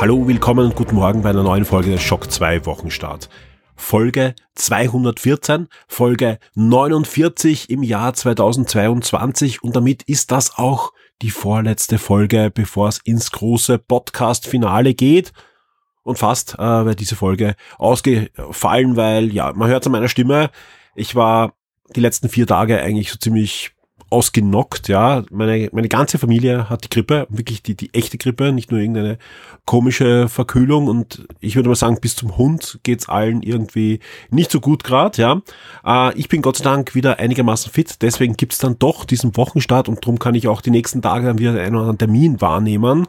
Hallo, willkommen und guten Morgen bei einer neuen Folge des Schock 2 Wochenstart. Folge 214, Folge 49 im Jahr 2022 und damit ist das auch die vorletzte Folge, bevor es ins große Podcast-Finale geht. Und fast äh, wäre diese Folge ausgefallen, weil, ja, man hört an meiner Stimme, ich war die letzten vier Tage eigentlich so ziemlich ausgenockt, ja. Meine, meine ganze Familie hat die Grippe, wirklich die, die echte Grippe, nicht nur irgendeine komische Verkühlung und ich würde mal sagen, bis zum Hund geht's allen irgendwie nicht so gut gerade, ja. Äh, ich bin Gott sei Dank wieder einigermaßen fit, deswegen gibt's dann doch diesen Wochenstart und darum kann ich auch die nächsten Tage dann wieder einen oder anderen Termin wahrnehmen.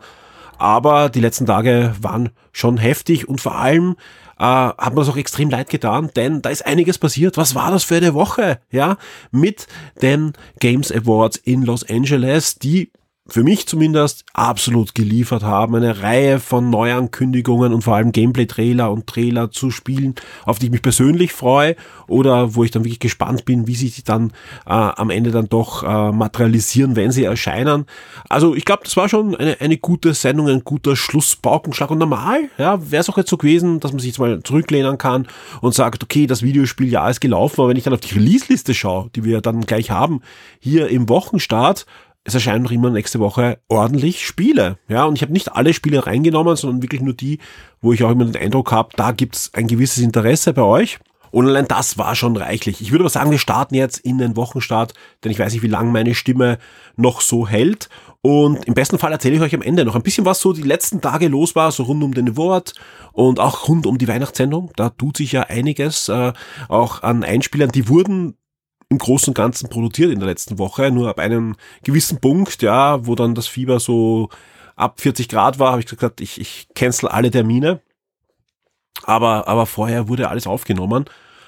Aber die letzten Tage waren schon heftig und vor allem äh, hat mir das auch extrem leid getan, denn da ist einiges passiert. Was war das für eine Woche? Ja, mit den Games Awards in Los Angeles, die für mich zumindest absolut geliefert haben. Eine Reihe von Neuankündigungen und vor allem Gameplay-Trailer und Trailer zu Spielen, auf die ich mich persönlich freue oder wo ich dann wirklich gespannt bin, wie sich die dann äh, am Ende dann doch äh, materialisieren, wenn sie erscheinen. Also ich glaube, das war schon eine, eine gute Sendung, ein guter Schlussbaukenschlag und normal, ja, wäre es auch jetzt so gewesen, dass man sich jetzt mal zurücklehnen kann und sagt, okay, das Videospiel ja ist gelaufen, aber wenn ich dann auf die Release-Liste schaue, die wir dann gleich haben, hier im Wochenstart, es erscheinen noch immer nächste Woche ordentlich Spiele. Ja, und ich habe nicht alle Spiele reingenommen, sondern wirklich nur die, wo ich auch immer den Eindruck habe, da gibt's ein gewisses Interesse bei euch. Und allein das war schon reichlich. Ich würde aber sagen, wir starten jetzt in den Wochenstart, denn ich weiß nicht, wie lange meine Stimme noch so hält. Und im besten Fall erzähle ich euch am Ende noch ein bisschen, was so die letzten Tage los war, so rund um den Wort und auch rund um die Weihnachtssendung. Da tut sich ja einiges, äh, auch an Einspielern, die wurden im Großen und Ganzen produziert in der letzten Woche. Nur ab einem gewissen Punkt, ja, wo dann das Fieber so ab 40 Grad war, habe ich gesagt, ich, ich cancel alle Termine. Aber, aber vorher wurde alles aufgenommen.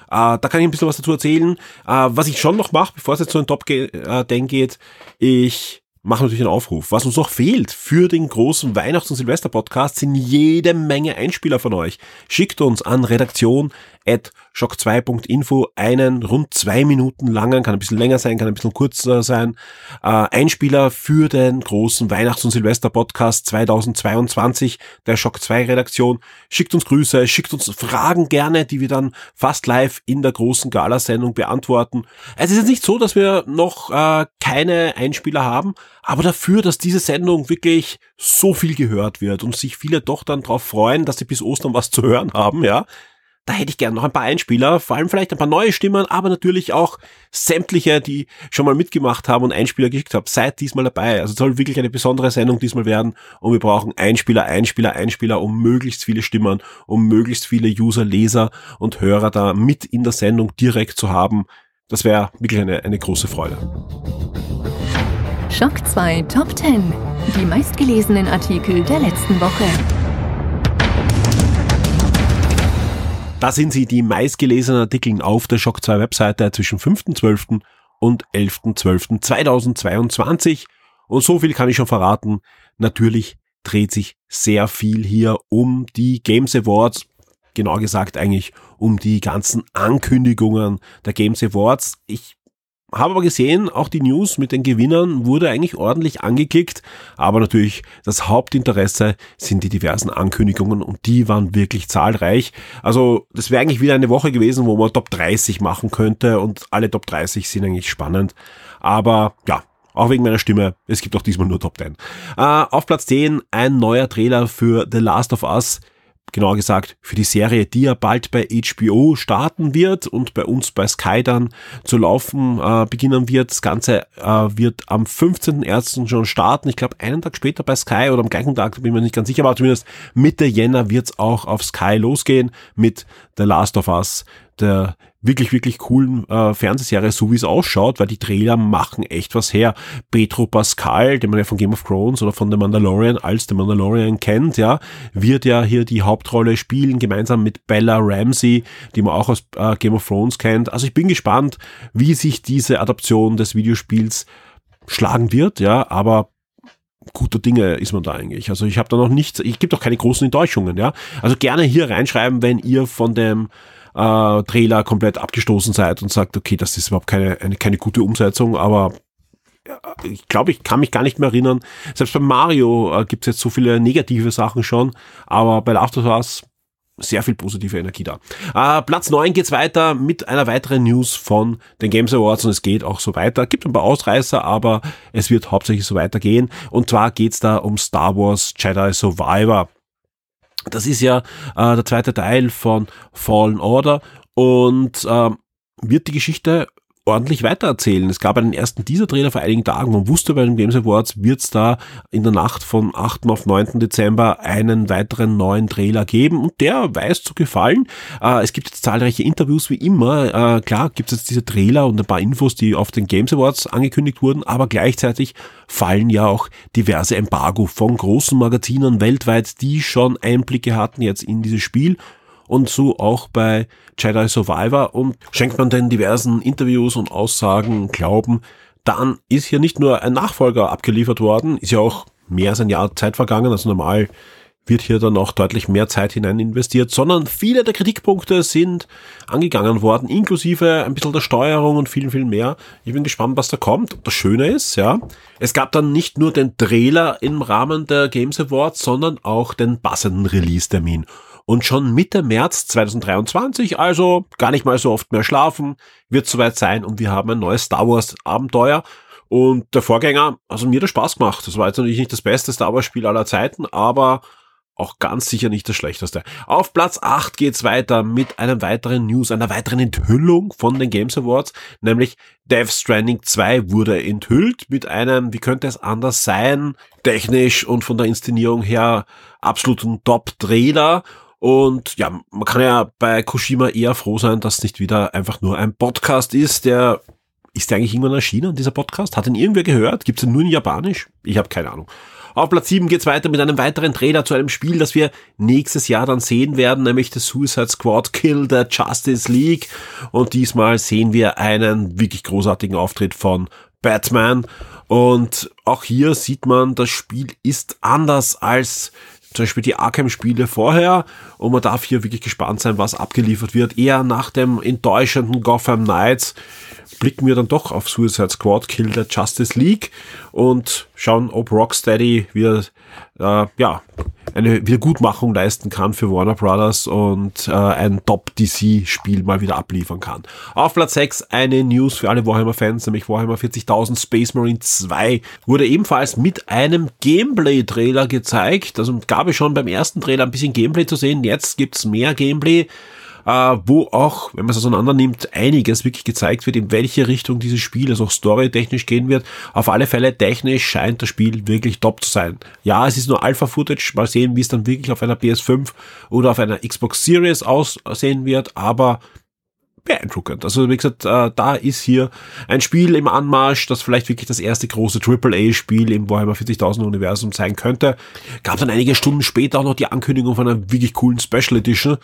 Äh, da kann ich ein bisschen was dazu erzählen. Äh, was ich schon noch mache, bevor es jetzt so ein Top-Den geht, ich machen natürlich einen Aufruf. Was uns noch fehlt für den großen Weihnachts- und Silvester-Podcast sind jede Menge Einspieler von euch. Schickt uns an redaktion at shock2.info einen rund zwei Minuten langen, kann ein bisschen länger sein, kann ein bisschen kurzer sein, äh, Einspieler für den großen Weihnachts- und Silvester-Podcast 2022 der Shock 2 Redaktion. Schickt uns Grüße, schickt uns Fragen gerne, die wir dann fast live in der großen Galasendung beantworten. Es ist jetzt nicht so, dass wir noch äh, keine Einspieler haben, aber dafür, dass diese Sendung wirklich so viel gehört wird und sich viele doch dann darauf freuen, dass sie bis Ostern was zu hören haben, ja, da hätte ich gern noch ein paar Einspieler, vor allem vielleicht ein paar neue Stimmen, aber natürlich auch sämtliche, die schon mal mitgemacht haben und Einspieler geschickt haben. Seid diesmal dabei. Also soll wirklich eine besondere Sendung diesmal werden und wir brauchen Einspieler, Einspieler, Einspieler, um möglichst viele Stimmen, um möglichst viele User, Leser und Hörer da mit in der Sendung direkt zu haben. Das wäre wirklich eine, eine große Freude. Schock 2 Top 10. Die meistgelesenen Artikel der letzten Woche. Da sind sie, die meistgelesenen Artikel auf der Shock 2 Webseite zwischen 5.12. und 11.12.2022. Und so viel kann ich schon verraten. Natürlich dreht sich sehr viel hier um die Games Awards. Genau gesagt eigentlich um die ganzen Ankündigungen der Games Awards. Ich habe aber gesehen, auch die News mit den Gewinnern wurde eigentlich ordentlich angeklickt, aber natürlich das Hauptinteresse sind die diversen Ankündigungen und die waren wirklich zahlreich. Also das wäre eigentlich wieder eine Woche gewesen, wo man Top 30 machen könnte und alle Top 30 sind eigentlich spannend. Aber ja, auch wegen meiner Stimme, es gibt auch diesmal nur Top 10. Äh, auf Platz 10 ein neuer Trailer für The Last of Us genauer gesagt für die Serie, die ja bald bei HBO starten wird und bei uns bei Sky dann zu laufen äh, beginnen wird. Das Ganze äh, wird am 15.01. schon starten. Ich glaube, einen Tag später bei Sky oder am gleichen Tag, bin ich mir nicht ganz sicher, aber zumindest Mitte Jänner wird es auch auf Sky losgehen mit The Last of Us, der wirklich, wirklich coolen äh, Fernsehserie, so wie es ausschaut, weil die Trailer machen echt was her. Petro Pascal, den man ja von Game of Thrones oder von The Mandalorian als The Mandalorian kennt, ja, wird ja hier die Hauptrolle spielen, gemeinsam mit Bella Ramsey, die man auch aus äh, Game of Thrones kennt. Also ich bin gespannt, wie sich diese Adaption des Videospiels schlagen wird, ja, aber guter Dinge ist man da eigentlich. Also ich habe da noch nichts, ich gebe doch keine großen Enttäuschungen, ja. Also gerne hier reinschreiben, wenn ihr von dem äh, Trailer komplett abgestoßen seid und sagt, okay, das ist überhaupt keine, eine, keine gute Umsetzung, aber ich glaube, ich kann mich gar nicht mehr erinnern. Selbst bei Mario äh, gibt es jetzt so viele negative Sachen schon, aber bei Last of Us sehr viel positive Energie da. Äh, Platz 9 geht's weiter mit einer weiteren News von den Games Awards und es geht auch so weiter. Gibt ein paar Ausreißer, aber es wird hauptsächlich so weitergehen. Und zwar geht's da um Star Wars Jedi Survivor. Das ist ja äh, der zweite Teil von Fallen Order und äh, wird die Geschichte ordentlich weitererzählen. Es gab einen ersten Teaser-Trailer vor einigen Tagen. Man wusste bei den Games Awards wird es da in der Nacht von 8. auf 9. Dezember einen weiteren neuen Trailer geben und der weiß zu gefallen. Äh, es gibt jetzt zahlreiche Interviews wie immer. Äh, klar gibt es jetzt diese Trailer und ein paar Infos, die auf den Games Awards angekündigt wurden, aber gleichzeitig fallen ja auch diverse Embargo von großen Magazinen weltweit, die schon Einblicke hatten jetzt in dieses Spiel und so auch bei Jedi Survivor und schenkt man den diversen Interviews und Aussagen Glauben, dann ist hier nicht nur ein Nachfolger abgeliefert worden, ist ja auch mehr als ein Jahr Zeit vergangen, also normal wird hier dann auch deutlich mehr Zeit hinein investiert, sondern viele der Kritikpunkte sind angegangen worden, inklusive ein bisschen der Steuerung und viel, viel mehr. Ich bin gespannt, was da kommt. Das Schöne ist, ja, es gab dann nicht nur den Trailer im Rahmen der Games Awards, sondern auch den passenden Release-Termin. Und schon Mitte März 2023, also gar nicht mal so oft mehr schlafen, wird soweit sein und wir haben ein neues Star Wars Abenteuer. Und der Vorgänger, also mir hat Spaß gemacht. Das war jetzt natürlich nicht das beste Star Wars Spiel aller Zeiten, aber auch ganz sicher nicht das schlechteste. Auf Platz 8 geht's weiter mit einem weiteren News, einer weiteren Enthüllung von den Games Awards, nämlich Death Stranding 2 wurde enthüllt mit einem, wie könnte es anders sein, technisch und von der Inszenierung her absoluten Top-Trailer und ja, man kann ja bei Kushima eher froh sein, dass nicht wieder einfach nur ein Podcast ist, der ist der eigentlich irgendwann erschienen, dieser Podcast? Hat ihn irgendwer gehört? Gibt es ihn nur in Japanisch? Ich habe keine Ahnung. Auf Platz 7 geht's weiter mit einem weiteren Trailer zu einem Spiel, das wir nächstes Jahr dann sehen werden, nämlich The Suicide Squad Kill the Justice League. Und diesmal sehen wir einen wirklich großartigen Auftritt von Batman. Und auch hier sieht man, das Spiel ist anders als zum Beispiel die Arkham-Spiele vorher und man darf hier wirklich gespannt sein, was abgeliefert wird. Eher nach dem enttäuschenden Gotham Knights blicken wir dann doch auf Suicide Squad Kill the Justice League und schauen, ob Rocksteady wieder, äh, ja, eine Wiedergutmachung leisten kann für Warner Brothers und äh, ein Top-DC-Spiel mal wieder abliefern kann. Auf Platz 6 eine News für alle Warhammer-Fans, nämlich Warhammer 40.000 Space Marine 2 wurde ebenfalls mit einem Gameplay-Trailer gezeigt. Also gab es schon beim ersten Trailer ein bisschen Gameplay zu sehen, jetzt gibt's mehr Gameplay äh, wo auch, wenn man es auseinander nimmt, einiges wirklich gezeigt wird, in welche Richtung dieses Spiel, also auch storytechnisch gehen wird. Auf alle Fälle technisch scheint das Spiel wirklich top zu sein. Ja, es ist nur Alpha-Footage, mal sehen, wie es dann wirklich auf einer PS5 oder auf einer Xbox Series aussehen wird, aber beeindruckend. Also wie gesagt, äh, da ist hier ein Spiel im Anmarsch, das vielleicht wirklich das erste große AAA-Spiel im Warhammer 40.000 Universum sein könnte. Gab dann einige Stunden später auch noch die Ankündigung von einer wirklich coolen Special Edition,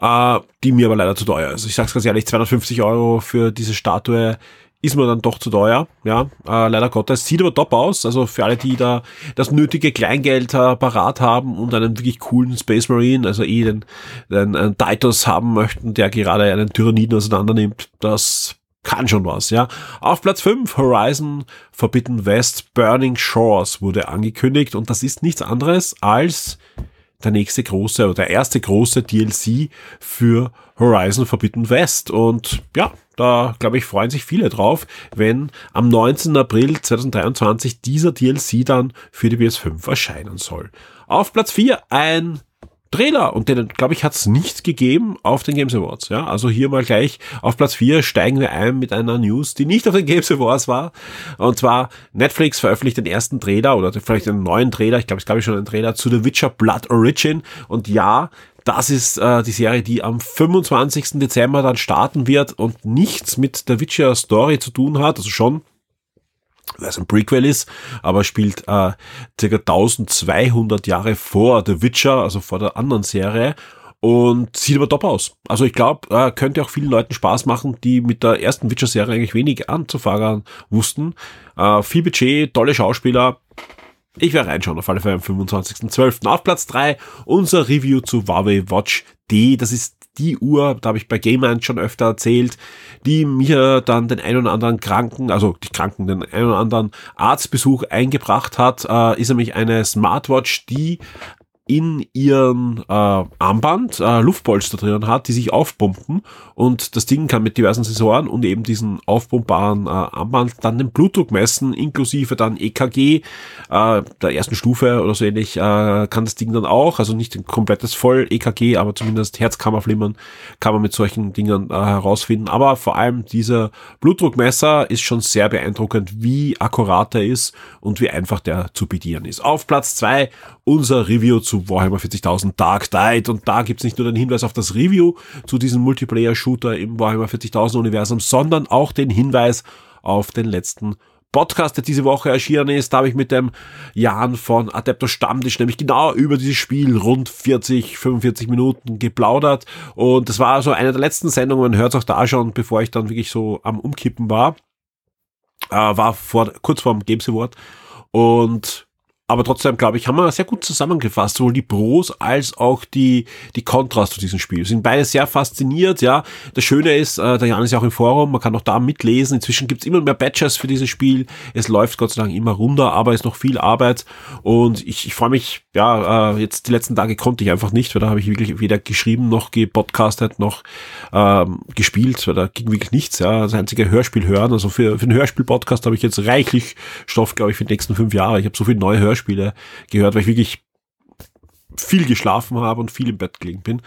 äh, die mir aber leider zu teuer ist. Ich sag's ganz ehrlich, 250 Euro für diese Statue ist mir dann doch zu teuer, ja, äh, leider Gottes. Sieht aber top aus, also für alle, die da das nötige Kleingeld äh, parat haben und einen wirklich coolen Space Marine, also eh den, den, den Titus haben möchten, der gerade einen Tyranniden auseinander nimmt, das kann schon was, ja. Auf Platz 5 Horizon Forbidden West Burning Shores wurde angekündigt und das ist nichts anderes als der nächste große oder der erste große DLC für Horizon Forbidden West. Und ja, da glaube ich freuen sich viele drauf, wenn am 19. April 2023 dieser DLC dann für die PS5 erscheinen soll. Auf Platz 4 ein Trailer und den, glaube ich, hat es nicht gegeben auf den Games Awards. Ja, also hier mal gleich auf Platz 4 steigen wir ein mit einer News, die nicht auf den Games Awards war. Und zwar Netflix veröffentlicht den ersten Trailer oder vielleicht einen neuen Trailer, ich glaube, es gab schon einen Trailer zu The Witcher Blood Origin. Und ja, Das ist äh, die Serie, die am 25. Dezember dann starten wird und nichts mit der Witcher Story zu tun hat, also schon es ein Prequel ist, aber spielt äh, ca. 1200 Jahre vor The Witcher, also vor der anderen Serie und sieht aber top aus. Also ich glaube, äh, könnte auch vielen Leuten Spaß machen, die mit der ersten Witcher-Serie eigentlich wenig anzufangen wussten. Äh, viel Budget, tolle Schauspieler. Ich werde reinschauen, auf alle Fälle am 25.12. Auf Platz 3 unser Review zu Huawei Watch D. Das ist die Uhr, da habe ich bei Game schon öfter erzählt, die mir dann den ein oder anderen Kranken, also die Kranken, den ein oder anderen Arztbesuch eingebracht hat, äh, ist nämlich eine Smartwatch, die in ihren äh, Armband äh, Luftpolster drinnen hat, die sich aufpumpen und das Ding kann mit diversen Sensoren und eben diesen aufpumpbaren äh, Armband dann den Blutdruck messen, inklusive dann EKG äh, der ersten Stufe oder so ähnlich äh, kann das Ding dann auch, also nicht ein komplettes Voll-EKG, aber zumindest Herzkammerflimmern kann man mit solchen Dingen äh, herausfinden. Aber vor allem dieser Blutdruckmesser ist schon sehr beeindruckend, wie akkurat er ist und wie einfach der zu bedienen ist. Auf Platz zwei unser Review zu Warhammer 40.000 Dark Tide und da gibt's nicht nur den Hinweis auf das Review zu diesem Multiplayer-Shooter im Warhammer 40.000 Universum, sondern auch den Hinweis auf den letzten Podcast, der diese Woche erschienen ist. Da habe ich mit dem Jan von Adepto Stammtisch nämlich genau über dieses Spiel rund 40, 45 Minuten geplaudert. Und das war so eine der letzten Sendungen, hört es auch da schon, bevor ich dann wirklich so am Umkippen war. Äh, war vor, kurz vor dem Games Award. Und aber trotzdem, glaube ich, haben wir sehr gut zusammengefasst, sowohl die Pros als auch die, die Kontras zu diesem Spiel. Sind beide sehr fasziniert, ja. Das Schöne ist, äh, der Jan ist ja auch im Forum, man kann auch da mitlesen. Inzwischen gibt's immer mehr Badges für dieses Spiel. Es läuft Gott sei Dank immer runter, aber ist noch viel Arbeit. Und ich, ich freue mich, ja, äh, jetzt die letzten Tage konnte ich einfach nicht, weil da habe ich wirklich weder geschrieben, noch gepodcastet, noch ähm, gespielt, weil da ging wirklich nichts, ja. Das einzige Hörspiel hören. Also für, für einen Hörspiel-Podcast habe ich jetzt reichlich Stoff, glaube ich, für die nächsten fünf Jahre. Ich habe so viele neue Hörspiele Hörspiele gehört, weil ich wirklich viel geschlafen habe und viel im Bett gelegen bin.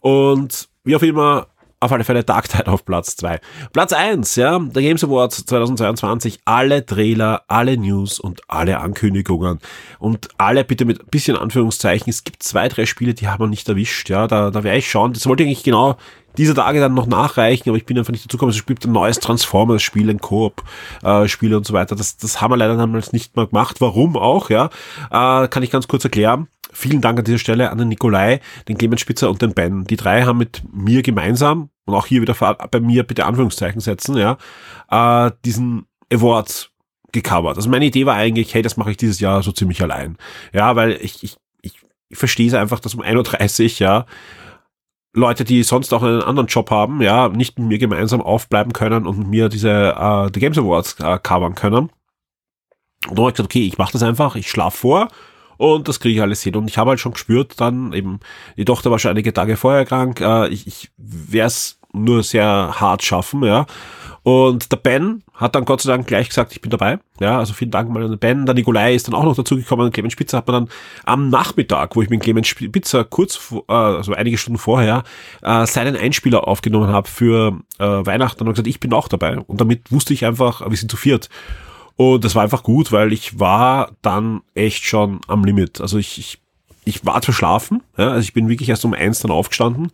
Und wie auch immer, auf alle Fälle Dark Tide auf Platz 2. Platz 1, ja, der Games Awards 2022, alle Trailer, alle News und alle Ankündigungen und alle bitte mit ein bisschen Anführungszeichen. Es gibt zwei, drei Spiele, die haben wir nicht erwischt, ja, da, da werde ich schauen. Das wollte ich eigentlich genau diese Tage dann noch nachreichen, aber ich bin einfach nicht dazu gekommen. Es gibt ein neues Transformers-Spiel, ein Koop-Spiel und so weiter. Das, das haben wir leider damals nicht mal gemacht. Warum auch, ja? Äh, kann ich ganz kurz erklären. Vielen Dank an dieser Stelle an den Nikolai, den Clemens Spitzer und den Ben. Die drei haben mit mir gemeinsam, und auch hier wieder bei mir bitte Anführungszeichen setzen, ja, äh, diesen Award gecovert. Also meine Idee war eigentlich, hey, das mache ich dieses Jahr so ziemlich allein. Ja, weil ich, ich, ich, ich verstehe es einfach, dass um 1.30 Uhr, ja, Leute, die sonst auch einen anderen Job haben, ja, nicht mit mir gemeinsam aufbleiben können und mir diese äh, The Games Awards äh, covern können. Und dann habe ich gesagt, okay, ich mache das einfach, ich schlaf vor und das kriege ich alles hin. Und ich habe halt schon gespürt, dann eben, die Tochter war schon einige Tage vorher krank, äh, ich, ich werde es nur sehr hart schaffen, ja. Und der Ben hat dann Gott sei Dank gleich gesagt, ich bin dabei. Ja, also vielen Dank mal an den Ben. Der Nikolai ist dann auch noch dazugekommen. Clemens Spitzer hat man dann am Nachmittag, wo ich mit Clemens Spitzer kurz, äh, also einige Stunden vorher, äh, seinen Einspieler aufgenommen habe für äh, Weihnachten und gesagt, ich bin auch dabei. Und damit wusste ich einfach, wir sind zu viert. Und das war einfach gut, weil ich war dann echt schon am Limit. Also ich, ich, ich war verschlafen. Ja, also ich bin wirklich erst um eins dann aufgestanden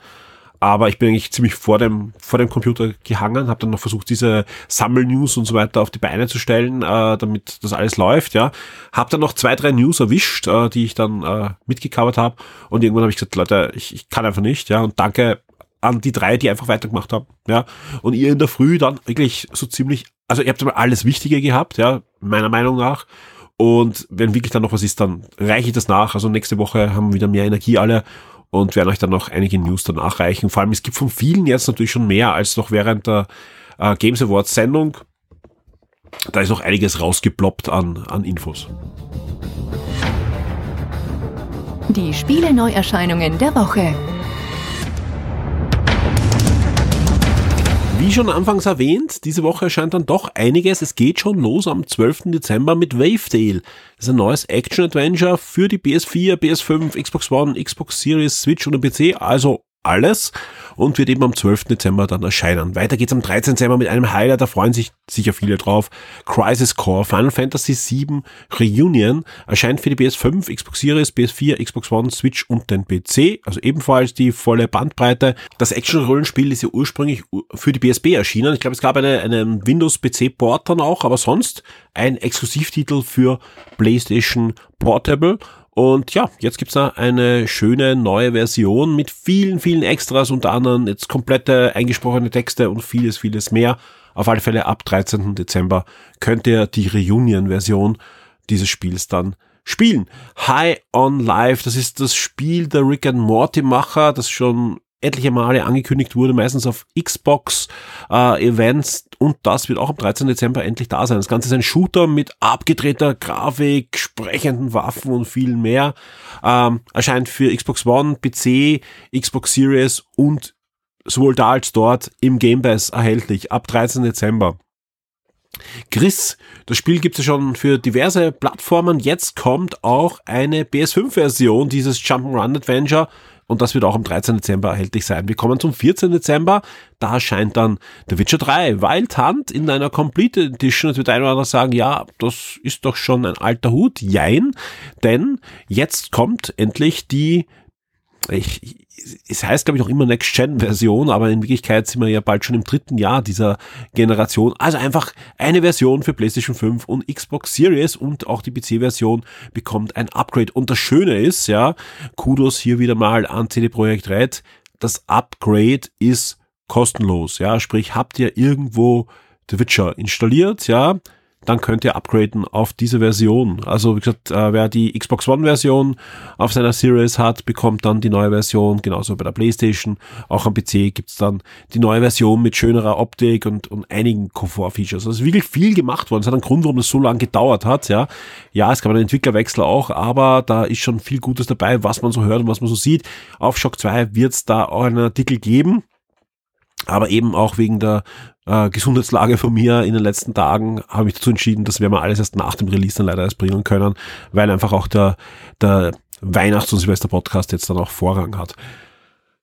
aber ich bin eigentlich ziemlich vor dem, vor dem Computer gehangen, habe dann noch versucht, diese Sammel-News und so weiter auf die Beine zu stellen, äh, damit das alles läuft, ja. Habe dann noch zwei, drei News erwischt, äh, die ich dann äh, mitgecovert habe und irgendwann habe ich gesagt, Leute, ich, ich kann einfach nicht, ja, und danke an die drei, die einfach weitergemacht haben, ja. Und ihr in der Früh dann wirklich so ziemlich, also ihr habt mal alles Wichtige gehabt, ja, meiner Meinung nach. Und wenn wirklich dann noch was ist, dann reiche ich das nach. Also nächste Woche haben wir wieder mehr Energie alle und werden euch dann noch einige News danach reichen. Vor allem, es gibt von vielen jetzt natürlich schon mehr als noch während der äh, Games Awards Sendung. Da ist noch einiges rausgeploppt an, an Infos. Die Spiele Neuerscheinungen der Woche. Wie schon anfangs erwähnt, diese Woche erscheint dann doch einiges. Es geht schon los am 12. Dezember mit Wavetale. Das ist ein neues Action-Adventure für die PS4, PS5, Xbox One, Xbox Series, Switch und den PC, also alles und wird eben am 12. Dezember dann erscheinen. Weiter geht's am 13. Dezember mit einem Highlight, da freuen sich sicher viele drauf. Crisis Core Final Fantasy VII Reunion erscheint für die PS5, Xbox Series, PS4, Xbox One, Switch und den PC, also ebenfalls die volle Bandbreite. Das Action-Rollenspiel ist ja ursprünglich für die PSP erschienen. Ich glaube, es gab eine, einen Windows-PC-Port dann auch, aber sonst ein Exklusivtitel für PlayStation Portable und ja, jetzt gibt's da eine schöne neue Version mit vielen, vielen Extras, unter anderem jetzt komplette eingesprochene Texte und vieles, vieles mehr. Auf alle Fälle ab 13. Dezember könnt ihr die Reunion-Version dieses Spiels dann spielen. High on Life, das ist das Spiel der Rick and Morty Macher, das schon etliche Male angekündigt wurde, meistens auf Xbox äh, und das wird auch am 13. Dezember endlich da sein. Das Ganze ist ein Shooter mit abgedrehter Grafik, sprechenden Waffen und viel mehr. Ähm, erscheint für Xbox One, PC, Xbox Series und sowohl da als dort im Game Pass erhältlich ab 13. Dezember. Chris, das Spiel gibt es ja schon für diverse Plattformen. Jetzt kommt auch eine PS5-Version dieses Jump'n'Run Adventure und das wird auch am 13. Dezember erhältlich sein. Wir kommen zum 14. Dezember, da erscheint dann The Witcher 3 Wild Hunt in einer Complete Edition. Jetzt wird ein oder andere sagen, ja, das ist doch schon ein alter Hut. Jein, denn jetzt kommt endlich die ich, es heißt, glaube ich, auch immer Next-Gen-Version, aber in Wirklichkeit sind wir ja bald schon im dritten Jahr dieser Generation. Also einfach eine Version für PlayStation 5 und Xbox Series und auch die PC-Version bekommt ein Upgrade. Und das Schöne ist, ja, Kudos hier wieder mal an CD Projekt Red, das Upgrade ist kostenlos, ja, sprich, habt ihr irgendwo The Witcher installiert, ja, dann könnt ihr upgraden auf diese Version. Also wie gesagt, äh, wer die Xbox One Version auf seiner Series hat, bekommt dann die neue Version, genauso bei der Playstation. Auch am PC gibt's dann die neue Version mit schönerer Optik und, und einigen Komfort-Features. Also es ist wirklich viel gemacht worden. Es hat einen Grund, warum das so lange gedauert hat. Ja, ja es gab einen Entwicklerwechsel auch, aber da ist schon viel Gutes dabei, was man so hört und was man so sieht. Auf Shock 2 wird's da auch einen Artikel geben aber eben auch wegen der äh, Gesundheitslage von mir in den letzten Tagen habe ich dazu entschieden, dass wir mal alles erst nach dem Release dann leider erst bringen können, weil einfach auch der, der Weihnachts- und Silvester-Podcast jetzt dann auch Vorrang hat.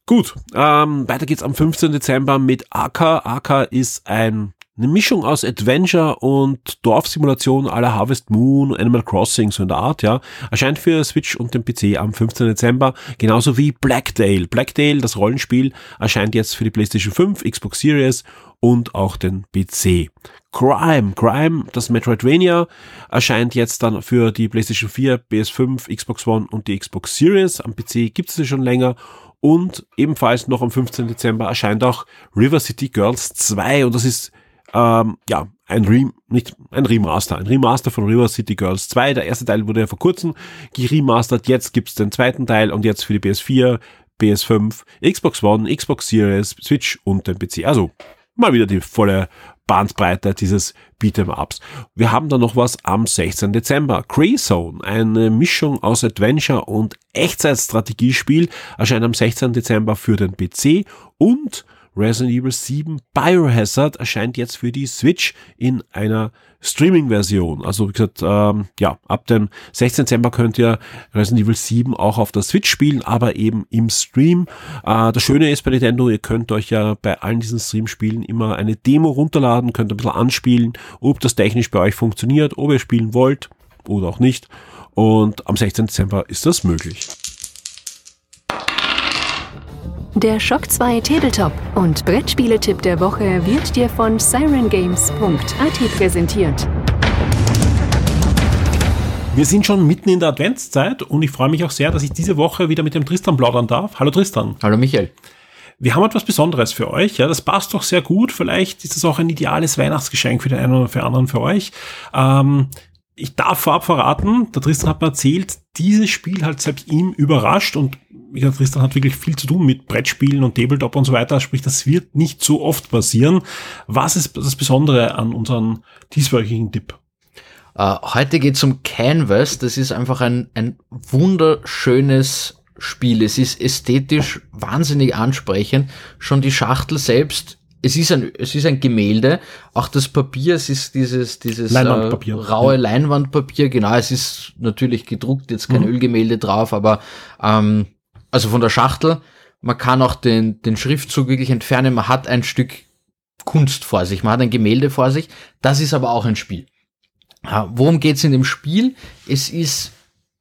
Gut, ähm, weiter geht's am 15. Dezember mit Aka. Aka ist ein eine Mischung aus Adventure und Dorfsimulation aller Harvest Moon, Animal Crossing, so in der Art, ja. Erscheint für Switch und den PC am 15. Dezember, genauso wie Blackdale. Blackdale, das Rollenspiel, erscheint jetzt für die PlayStation 5, Xbox Series und auch den PC. Crime, Crime, das Metroidvania, erscheint jetzt dann für die PlayStation 4, PS5, Xbox One und die Xbox Series. Am PC gibt es sie schon länger und ebenfalls noch am 15. Dezember erscheint auch River City Girls 2 und das ist ähm, ja, ein Re nicht ein Remaster, ein Remaster von River City Girls 2. Der erste Teil wurde ja vor kurzem geremastert, jetzt gibt's den zweiten Teil und jetzt für die PS4, PS5, Xbox One, Xbox Series, Switch und den PC. Also mal wieder die volle Bandbreite dieses Beat'em Ups. Wir haben da noch was am 16. Dezember. Zone, eine Mischung aus Adventure und Echtzeitstrategiespiel, erscheint am 16. Dezember für den PC und Resident Evil 7 Biohazard erscheint jetzt für die Switch in einer Streaming-Version. Also wie gesagt, ähm, ja, ab dem 16. Dezember könnt ihr Resident Evil 7 auch auf der Switch spielen, aber eben im Stream. Äh, das Schöne ist bei Nintendo, ihr könnt euch ja bei allen diesen Stream-Spielen immer eine Demo runterladen, könnt ein bisschen anspielen, ob das technisch bei euch funktioniert, ob ihr spielen wollt oder auch nicht. Und am 16. Dezember ist das möglich. Der Shock 2 Tabletop und Brettspieletipp der Woche wird dir von sirengames.at präsentiert. Wir sind schon mitten in der Adventszeit und ich freue mich auch sehr, dass ich diese Woche wieder mit dem Tristan plaudern darf. Hallo Tristan. Hallo Michael. Wir haben etwas Besonderes für euch. Ja, das passt doch sehr gut. Vielleicht ist es auch ein ideales Weihnachtsgeschenk für den einen oder für den anderen für euch. Ähm, ich darf vorab verraten, der Tristan hat mir erzählt, dieses Spiel hat selbst ihm überrascht und wie gesagt, Tristan hat wirklich viel zu tun mit Brettspielen und Tabletop und so weiter, sprich, das wird nicht so oft passieren. Was ist das Besondere an unserem dieswöchigen Tipp? Uh, heute geht es um Canvas. Das ist einfach ein, ein wunderschönes Spiel. Es ist ästhetisch wahnsinnig ansprechend. Schon die Schachtel selbst es ist ein, es ist ein Gemälde. Auch das Papier, es ist dieses, dieses Leinwandpapier. Äh, raue Leinwandpapier. Genau, es ist natürlich gedruckt, jetzt kein mhm. Ölgemälde drauf, aber ähm, also von der Schachtel man kann auch den, den Schriftzug wirklich entfernen, man hat ein Stück Kunst vor sich, man hat ein Gemälde vor sich. Das ist aber auch ein Spiel. Worum geht's in dem Spiel? Es ist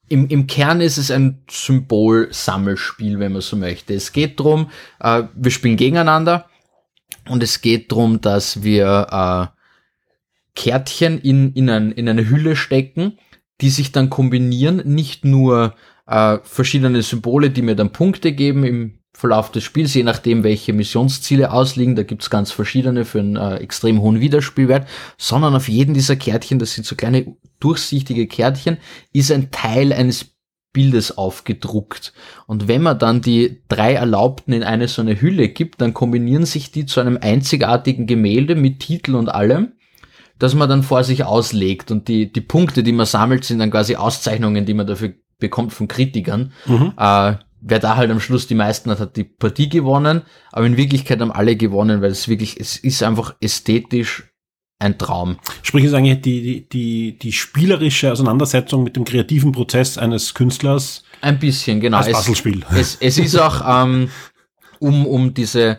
im, im Kern ist es ein Symbolsammelspiel, wenn man so möchte. Es geht drum, äh, wir spielen gegeneinander und es geht drum, dass wir äh, Kärtchen in, in, ein, in eine Hülle stecken, die sich dann kombinieren, nicht nur äh, verschiedene Symbole, die mir dann Punkte geben im Verlauf des Spiels, je nachdem, welche Missionsziele ausliegen, da gibt's ganz verschiedene für einen äh, extrem hohen Wiederspielwert, sondern auf jedem dieser Kärtchen, das sind so kleine durchsichtige Kärtchen, ist ein Teil eines Bildes aufgedruckt. Und wenn man dann die drei Erlaubten in eine so eine Hülle gibt, dann kombinieren sich die zu einem einzigartigen Gemälde mit Titel und allem, das man dann vor sich auslegt. Und die, die Punkte, die man sammelt, sind dann quasi Auszeichnungen, die man dafür bekommt von Kritikern. Mhm. Äh, wer da halt am Schluss die meisten hat, hat die Partie gewonnen. Aber in Wirklichkeit haben alle gewonnen, weil es wirklich, es ist einfach ästhetisch ein Traum. Sprich, es ist eigentlich die, die, die, die spielerische Auseinandersetzung mit dem kreativen Prozess eines Künstlers. Ein bisschen, genau. Als Puzzlespiel. Es, es, es ist auch, ähm, um, um diese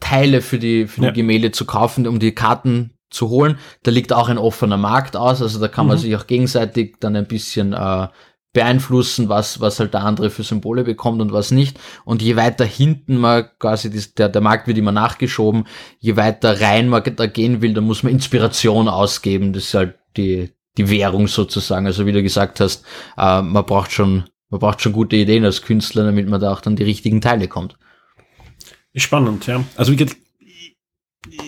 Teile für die, für die ja. Gemälde zu kaufen, um die Karten zu holen. Da liegt auch ein offener Markt aus, also da kann man mhm. sich auch gegenseitig dann ein bisschen äh, beeinflussen, was, was halt der andere für Symbole bekommt und was nicht. Und je weiter hinten man quasi, das, der, der Markt wird immer nachgeschoben, je weiter rein man da gehen will, dann muss man Inspiration ausgeben. Das ist halt die, die Währung sozusagen. Also wie du gesagt hast, äh, man braucht schon, man braucht schon gute Ideen als Künstler, damit man da auch dann die richtigen Teile kommt. Spannend, ja. Also wie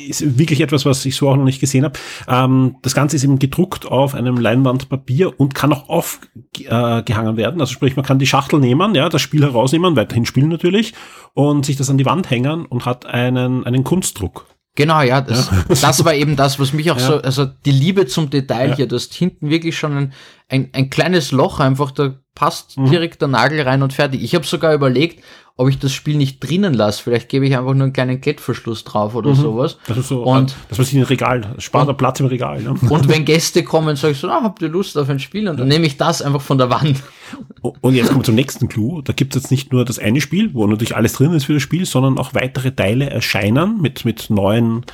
ist wirklich etwas, was ich so auch noch nicht gesehen habe. Ähm, das Ganze ist eben gedruckt auf einem Leinwandpapier und kann auch aufgehangen äh, werden. Also sprich, man kann die Schachtel nehmen, ja, das Spiel herausnehmen, weiterhin spielen natürlich und sich das an die Wand hängen und hat einen, einen Kunstdruck. Genau, ja, das, ja. das war eben das, was mich auch ja. so, also die Liebe zum Detail ja. hier, du hast hinten wirklich schon ein, ein, ein kleines Loch einfach, da passt mhm. direkt der Nagel rein und fertig. Ich habe sogar überlegt, ob ich das Spiel nicht drinnen lasse. Vielleicht gebe ich einfach nur einen kleinen Klettverschluss drauf oder mhm. sowas. Das ist so, und das was ich in Regal, spart der Platz im Regal. Ne? Und wenn Gäste kommen, sage ich so, ah, habt ihr Lust auf ein Spiel? Und dann nehme ich das einfach von der Wand. Und jetzt kommen wir zum nächsten Clou. Da gibt es jetzt nicht nur das eine Spiel, wo natürlich alles drin ist für das Spiel, sondern auch weitere Teile erscheinen mit, mit neuen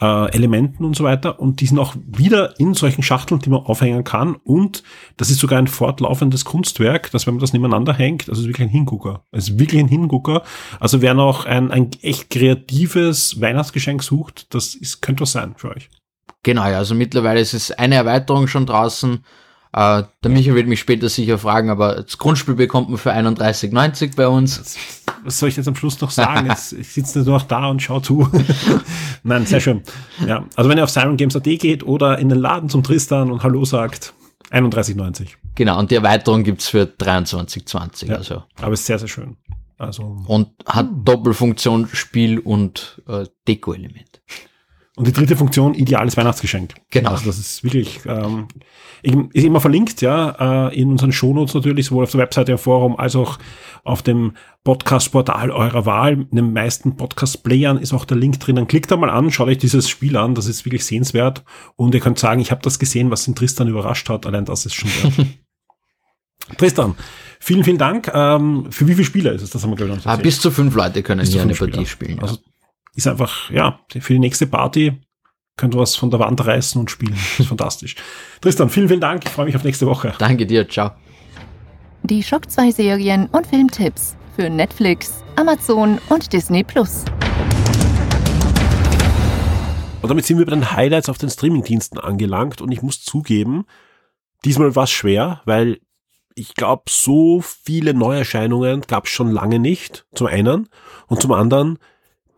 äh, Elementen und so weiter. Und die sind auch wieder in solchen Schachteln, die man aufhängen kann. Und das ist sogar ein fortlaufendes Kunstwerk, dass wenn man das nebeneinander hängt, also wirklich ein Hingucker. Es ist wirklich ein Hingucker. Also wer noch ein, ein echt kreatives Weihnachtsgeschenk sucht, das ist, könnte was sein für euch. Genau, ja, also mittlerweile ist es eine Erweiterung schon draußen. Äh, der Micha wird mich später sicher fragen, aber das Grundspiel bekommt man für 31,90 bei uns. Was soll ich jetzt am Schluss noch sagen? Jetzt, ich sitze nur noch da und schau zu. Nein, sehr schön. Ja, also wenn ihr auf sirengames.at geht oder in den Laden zum Tristan und Hallo sagt, 31,90. Genau, und die Erweiterung gibt's für 23,20. Ja, also. Aber ist sehr, sehr schön. Also, und hat hm. Doppelfunktion, Spiel und äh, Deko-Element. Und die dritte Funktion, ideales Weihnachtsgeschenk. Genau. Also das ist wirklich, ähm, ist immer verlinkt, ja, äh, in unseren Shownotes natürlich, sowohl auf der Webseite, im Forum, als auch auf dem Podcast-Portal eurer Wahl. In den meisten Podcast-Playern ist auch der Link drin. Dann klickt da mal an, schaut euch dieses Spiel an, das ist wirklich sehenswert. Und ihr könnt sagen, ich habe das gesehen, was den Tristan überrascht hat. Allein das ist schon wert. Tristan, vielen, vielen Dank. Ähm, für wie viele Spieler ist es? Das haben wir glaube ich noch ah, Bis zu fünf Leute können hier eine Partie spielen. Ja. Also ist einfach, ja, für die nächste Party könnt ihr was von der Wand reißen und spielen. Das ist fantastisch. Tristan, vielen, vielen Dank. Ich freue mich auf nächste Woche. Danke dir. Ciao. Die Schock 2 Serien und Filmtipps für Netflix, Amazon und Disney Plus. Und damit sind wir bei den Highlights auf den Streamingdiensten angelangt und ich muss zugeben, diesmal war es schwer, weil ich glaube, so viele Neuerscheinungen gab es schon lange nicht, zum einen. Und zum anderen,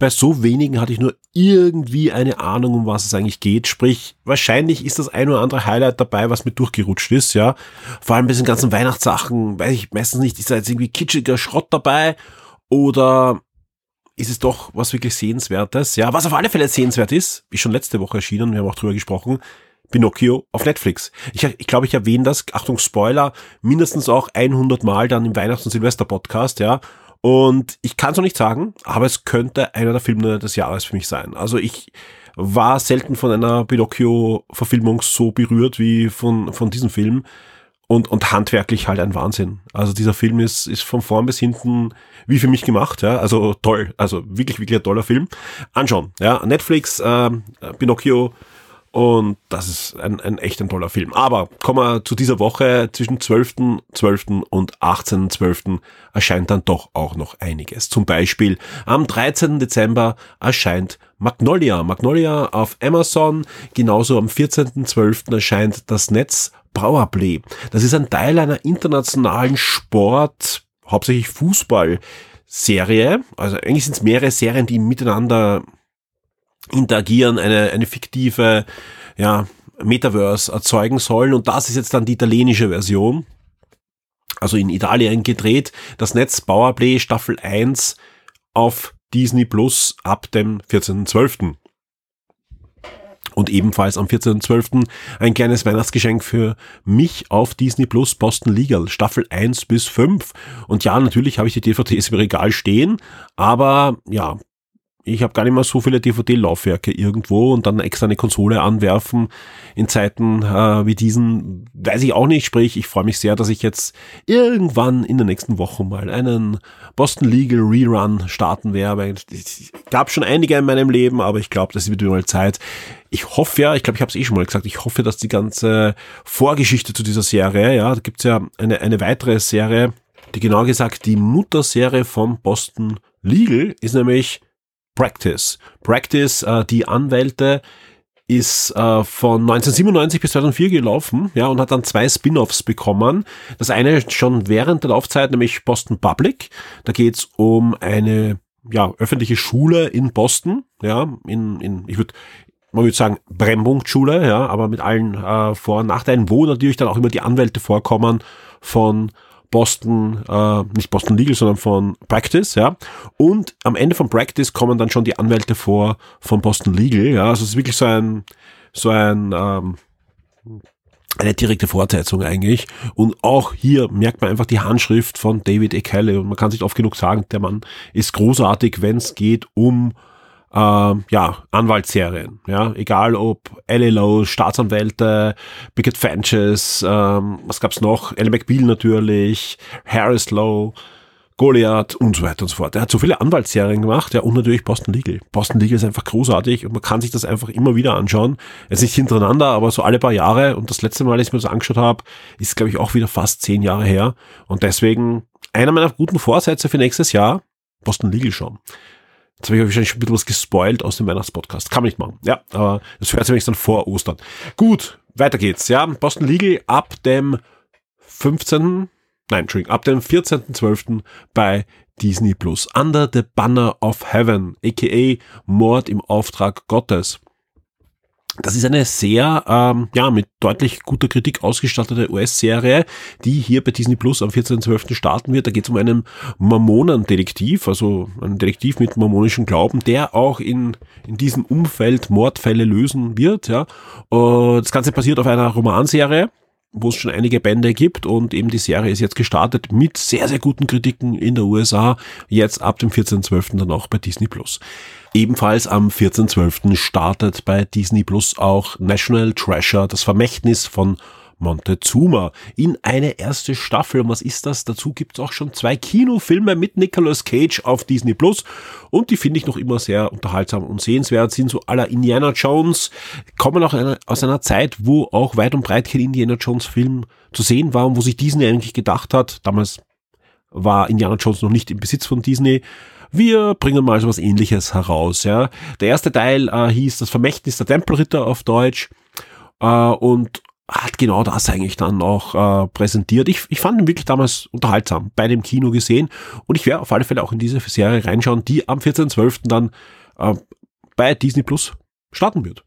bei so wenigen hatte ich nur irgendwie eine Ahnung, um was es eigentlich geht. Sprich, wahrscheinlich ist das ein oder andere Highlight dabei, was mir durchgerutscht ist, ja. Vor allem bei diesen ganzen Weihnachtssachen, weiß ich meistens nicht, ist da jetzt irgendwie kitschiger Schrott dabei oder ist es doch was wirklich Sehenswertes? Ja, was auf alle Fälle sehenswert ist, ist schon letzte Woche erschienen, wir haben auch drüber gesprochen, Pinocchio auf Netflix. Ich, ich glaube, ich erwähne das, Achtung, Spoiler, mindestens auch 100 Mal dann im Weihnachts- und Silvester-Podcast, ja. Und ich kann es noch nicht sagen, aber es könnte einer der Filme des Jahres für mich sein. Also ich war selten von einer Pinocchio-Verfilmung so berührt wie von, von diesem Film. und, und handwerklich halt ein Wahnsinn. Also dieser Film ist, ist von vorn bis hinten wie für mich gemacht, ja, also toll, also wirklich, wirklich ein toller Film. Anschauen, ja, Netflix, äh, Pinocchio, und das ist ein, ein echt ein toller Film. Aber kommen wir zu dieser Woche. Zwischen 12.12. 12. und 18.12. erscheint dann doch auch noch einiges. Zum Beispiel am 13. Dezember erscheint Magnolia. Magnolia auf Amazon. Genauso am 14.12. erscheint das Netz Powerplay. Das ist ein Teil einer internationalen Sport, hauptsächlich Fußball. Serie, also eigentlich sind es mehrere Serien, die miteinander interagieren, eine, eine fiktive, ja, Metaverse erzeugen sollen. Und das ist jetzt dann die italienische Version. Also in Italien gedreht. Das Netz Powerplay Staffel 1 auf Disney Plus ab dem 14.12. Und ebenfalls am 14.12. ein kleines Weihnachtsgeschenk für mich auf Disney Plus Boston Legal, Staffel 1 bis 5. Und ja, natürlich habe ich die DVDs im Regal stehen, aber ja, ich habe gar nicht mehr so viele DVD-Laufwerke irgendwo und dann extra eine Konsole anwerfen in Zeiten äh, wie diesen, weiß ich auch nicht. Sprich, ich freue mich sehr, dass ich jetzt irgendwann in der nächsten Woche mal einen Boston Legal Rerun starten werde. Es gab schon einige in meinem Leben, aber ich glaube, das wird wieder mal Zeit. Ich hoffe ja, ich glaube, ich habe es eh schon mal gesagt, ich hoffe, dass die ganze Vorgeschichte zu dieser Serie, ja, da gibt's ja eine, eine weitere Serie, die genau gesagt die Mutterserie von Boston Legal ist nämlich Practice. Practice, äh, die Anwälte, ist äh, von 1997 bis 2004 gelaufen, ja, und hat dann zwei Spin-offs bekommen. Das eine schon während der Laufzeit, nämlich Boston Public. Da geht's um eine ja, öffentliche Schule in Boston, ja, in, in ich würde man würde sagen Brennpunktschule, ja, aber mit allen äh, Vor- und Nachteilen, wo natürlich dann auch immer die Anwälte vorkommen von Boston, äh, nicht Boston Legal, sondern von Practice, ja. Und am Ende von Practice kommen dann schon die Anwälte vor von Boston Legal, ja. Also es ist wirklich so ein, so ein, ähm, eine direkte Fortsetzung eigentlich. Und auch hier merkt man einfach die Handschrift von David E. Kelly. Und man kann sich oft genug sagen, der Mann ist großartig, wenn es geht um äh, ja, Anwaltsserien. Ja, egal ob LLO, Staatsanwälte, Bigot Fenches, ähm, was gab's noch? Ellie McBeal natürlich, Harris Lowe, Goliath und so weiter und so fort. Er hat so viele Anwaltsserien gemacht, ja, und natürlich Boston Legal. Boston Legal ist einfach großartig und man kann sich das einfach immer wieder anschauen. Jetzt nicht hintereinander, aber so alle paar Jahre. Und das letzte Mal, als ich mir das angeschaut habe, ist, glaube ich, auch wieder fast zehn Jahre her. Und deswegen einer meiner guten Vorsätze für nächstes Jahr, Boston Legal schauen. Jetzt habe ich wahrscheinlich schon ein bisschen was gespoilt aus dem Weihnachtspodcast. Kann man nicht machen. Ja, aber das hört sich dann vor Ostern. Gut, weiter geht's. Ja, Boston Legal ab dem 15. Nein, Entschuldigung, ab dem 14.12. bei Disney Plus. Under the Banner of Heaven, aka Mord im Auftrag Gottes. Das ist eine sehr, ähm, ja, mit deutlich guter Kritik ausgestattete US-Serie, die hier bei Disney Plus am 14.12. starten wird. Da geht es um einen Mormonendetektiv, also einen Detektiv mit mormonischem Glauben, der auch in, in diesem Umfeld Mordfälle lösen wird. Ja. Das Ganze basiert auf einer Romanserie, wo es schon einige Bände gibt und eben die Serie ist jetzt gestartet mit sehr, sehr guten Kritiken in der USA, jetzt ab dem 14.12. dann auch bei Disney Plus. Ebenfalls am 14.12. startet bei Disney Plus auch National Treasure, das Vermächtnis von Montezuma in eine erste Staffel. Und was ist das? Dazu gibt es auch schon zwei Kinofilme mit Nicolas Cage auf Disney Plus. Und die finde ich noch immer sehr unterhaltsam und sehenswert. Sind so aller Indiana Jones. Kommen auch aus einer Zeit, wo auch weit und breit kein Indiana Jones Film zu sehen war und wo sich Disney eigentlich gedacht hat, damals war Indiana Jones noch nicht im Besitz von Disney, wir bringen mal so was ähnliches heraus. Ja. Der erste Teil äh, hieß das Vermächtnis der Tempelritter auf Deutsch äh, und hat genau das eigentlich dann auch äh, präsentiert. Ich, ich fand ihn wirklich damals unterhaltsam bei dem Kino gesehen und ich werde auf alle Fälle auch in diese Serie reinschauen, die am 14.12. dann äh, bei Disney Plus starten wird.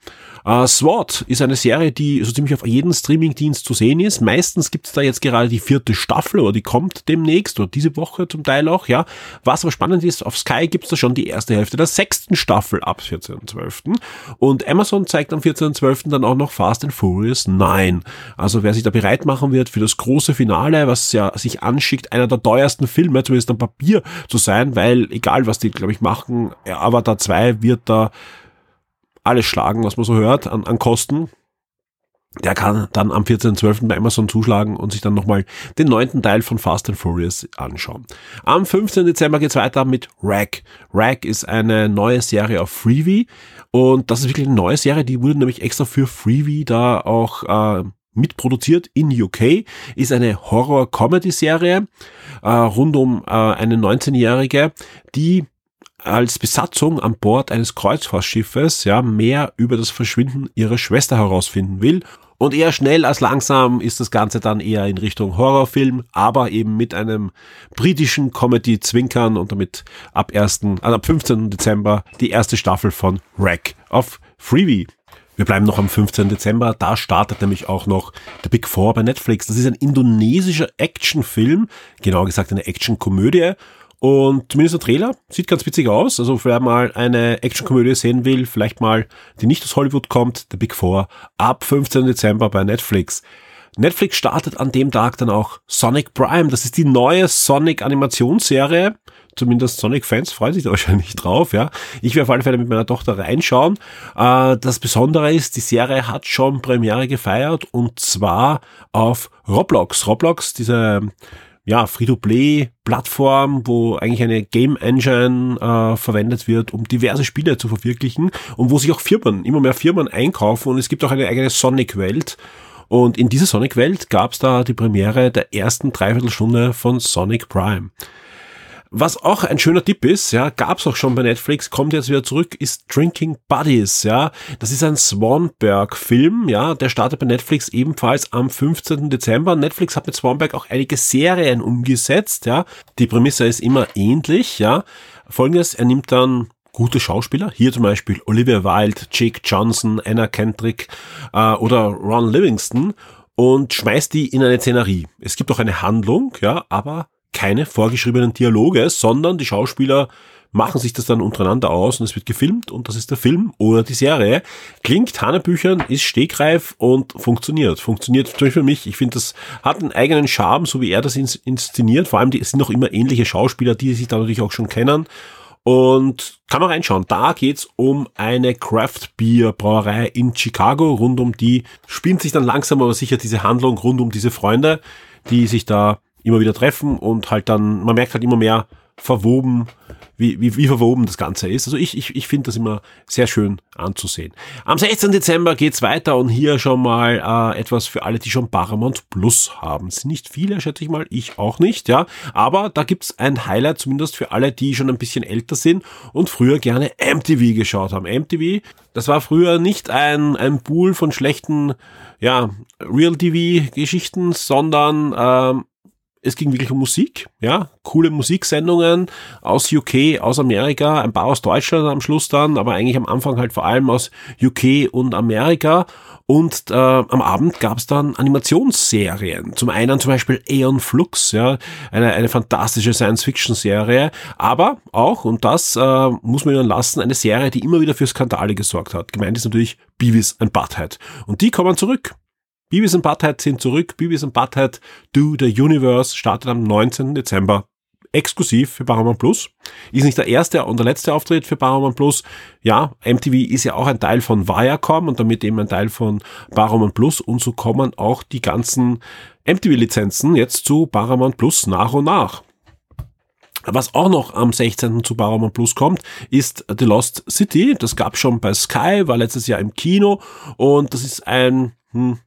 Uh, SWAT ist eine Serie, die so ziemlich auf jedem Streamingdienst zu sehen ist. Meistens gibt es da jetzt gerade die vierte Staffel oder die kommt demnächst oder diese Woche zum Teil auch, ja. Was aber spannend ist, auf Sky gibt es da schon die erste Hälfte der sechsten Staffel ab 14.12. Und Amazon zeigt am 14.12. dann auch noch Fast and Furious 9. Also wer sich da bereit machen wird für das große Finale, was ja sich anschickt, einer der teuersten Filme, zumindest am Papier zu sein, weil egal was die, glaube ich, machen, Avatar 2 wird da alles schlagen, was man so hört an, an Kosten. der kann dann am 14.12. bei Amazon zuschlagen und sich dann nochmal den neunten Teil von Fast and Furious anschauen. Am 15. Dezember geht's weiter mit Rag. Rag ist eine neue Serie auf Freevee und das ist wirklich eine neue Serie, die wurde nämlich extra für Freevee da auch äh, mitproduziert in UK, ist eine Horror-Comedy-Serie äh, rund um äh, eine 19-Jährige, die als Besatzung an Bord eines Kreuzfahrtschiffes ja mehr über das Verschwinden ihrer Schwester herausfinden will und eher schnell als langsam ist das Ganze dann eher in Richtung Horrorfilm, aber eben mit einem britischen Comedy-Zwinkern und damit ab 1., also ab 15. Dezember die erste Staffel von Wreck auf Freebie. Wir bleiben noch am 15. Dezember. Da startet nämlich auch noch The Big Four bei Netflix. Das ist ein indonesischer Actionfilm, genauer gesagt eine Actionkomödie und zumindest der Trailer sieht ganz witzig aus. Also wer mal eine Actionkomödie sehen will, vielleicht mal, die nicht aus Hollywood kommt, The Big Four, ab 15. Dezember bei Netflix. Netflix startet an dem Tag dann auch Sonic Prime. Das ist die neue Sonic Animationsserie. Zumindest Sonic-Fans freuen sich da wahrscheinlich drauf, ja. Ich werde auf alle Fälle mit meiner Tochter reinschauen. Äh, das Besondere ist, die Serie hat schon Premiere gefeiert und zwar auf Roblox. Roblox, diese ja, Free-to-Play-Plattform, wo eigentlich eine Game Engine äh, verwendet wird, um diverse Spiele zu verwirklichen und wo sich auch Firmen, immer mehr Firmen einkaufen und es gibt auch eine eigene Sonic-Welt. Und in dieser Sonic-Welt gab es da die Premiere der ersten Dreiviertelstunde von Sonic Prime. Was auch ein schöner Tipp ist, ja, gab's auch schon bei Netflix, kommt jetzt wieder zurück, ist Drinking Buddies, ja. Das ist ein Swanberg-Film, ja, der startet bei Netflix ebenfalls am 15. Dezember. Netflix hat mit Swanberg auch einige Serien umgesetzt, ja. Die Prämisse ist immer ähnlich, ja. Folgendes, er nimmt dann gute Schauspieler, hier zum Beispiel Olivia Wilde, Jake Johnson, Anna Kendrick äh, oder Ron Livingston und schmeißt die in eine Szenerie. Es gibt auch eine Handlung, ja, aber keine vorgeschriebenen Dialoge, sondern die Schauspieler machen sich das dann untereinander aus und es wird gefilmt und das ist der Film oder die Serie. Klingt Hanebüchern, ist stegreif und funktioniert. Funktioniert zum für mich. Ich finde, das hat einen eigenen Charme, so wie er das inszeniert. Vor allem, es sind auch immer ähnliche Schauspieler, die sich da natürlich auch schon kennen. Und kann man reinschauen. Da geht's um eine Craft Beer Brauerei in Chicago. Rund um die spinnt sich dann langsam aber sicher diese Handlung rund um diese Freunde, die sich da immer wieder treffen und halt dann, man merkt halt immer mehr verwoben, wie, wie, wie verwoben das Ganze ist. Also ich, ich, ich finde das immer sehr schön anzusehen. Am 16. Dezember geht's weiter und hier schon mal äh, etwas für alle, die schon Paramount Plus haben. Es sind nicht viele, schätze ich mal, ich auch nicht, ja. Aber da gibt's ein Highlight zumindest für alle, die schon ein bisschen älter sind und früher gerne MTV geschaut haben. MTV, das war früher nicht ein, ein Pool von schlechten, ja, Real-TV-Geschichten, sondern ähm, es ging wirklich um Musik, ja, coole Musiksendungen aus UK, aus Amerika, ein paar aus Deutschland am Schluss dann, aber eigentlich am Anfang halt vor allem aus UK und Amerika. Und äh, am Abend gab es dann Animationsserien. Zum einen zum Beispiel Aeon Flux, ja, eine, eine fantastische Science-Fiction-Serie, aber auch, und das äh, muss man ihnen lassen, eine Serie, die immer wieder für Skandale gesorgt hat. Gemeint ist natürlich Beavis and Butthead. Und die kommen zurück. Beavis und Butthead sind zurück. Beavis und Butthead Do the Universe startet am 19. Dezember exklusiv für Paramount Plus. Ist nicht der erste und der letzte Auftritt für Paramount Plus. Ja, MTV ist ja auch ein Teil von Viacom und damit eben ein Teil von Paramount Plus und so kommen auch die ganzen MTV-Lizenzen jetzt zu Paramount Plus nach und nach. Was auch noch am 16. zu Paramount Plus kommt, ist The Lost City. Das gab schon bei Sky, war letztes Jahr im Kino und das ist ein hm,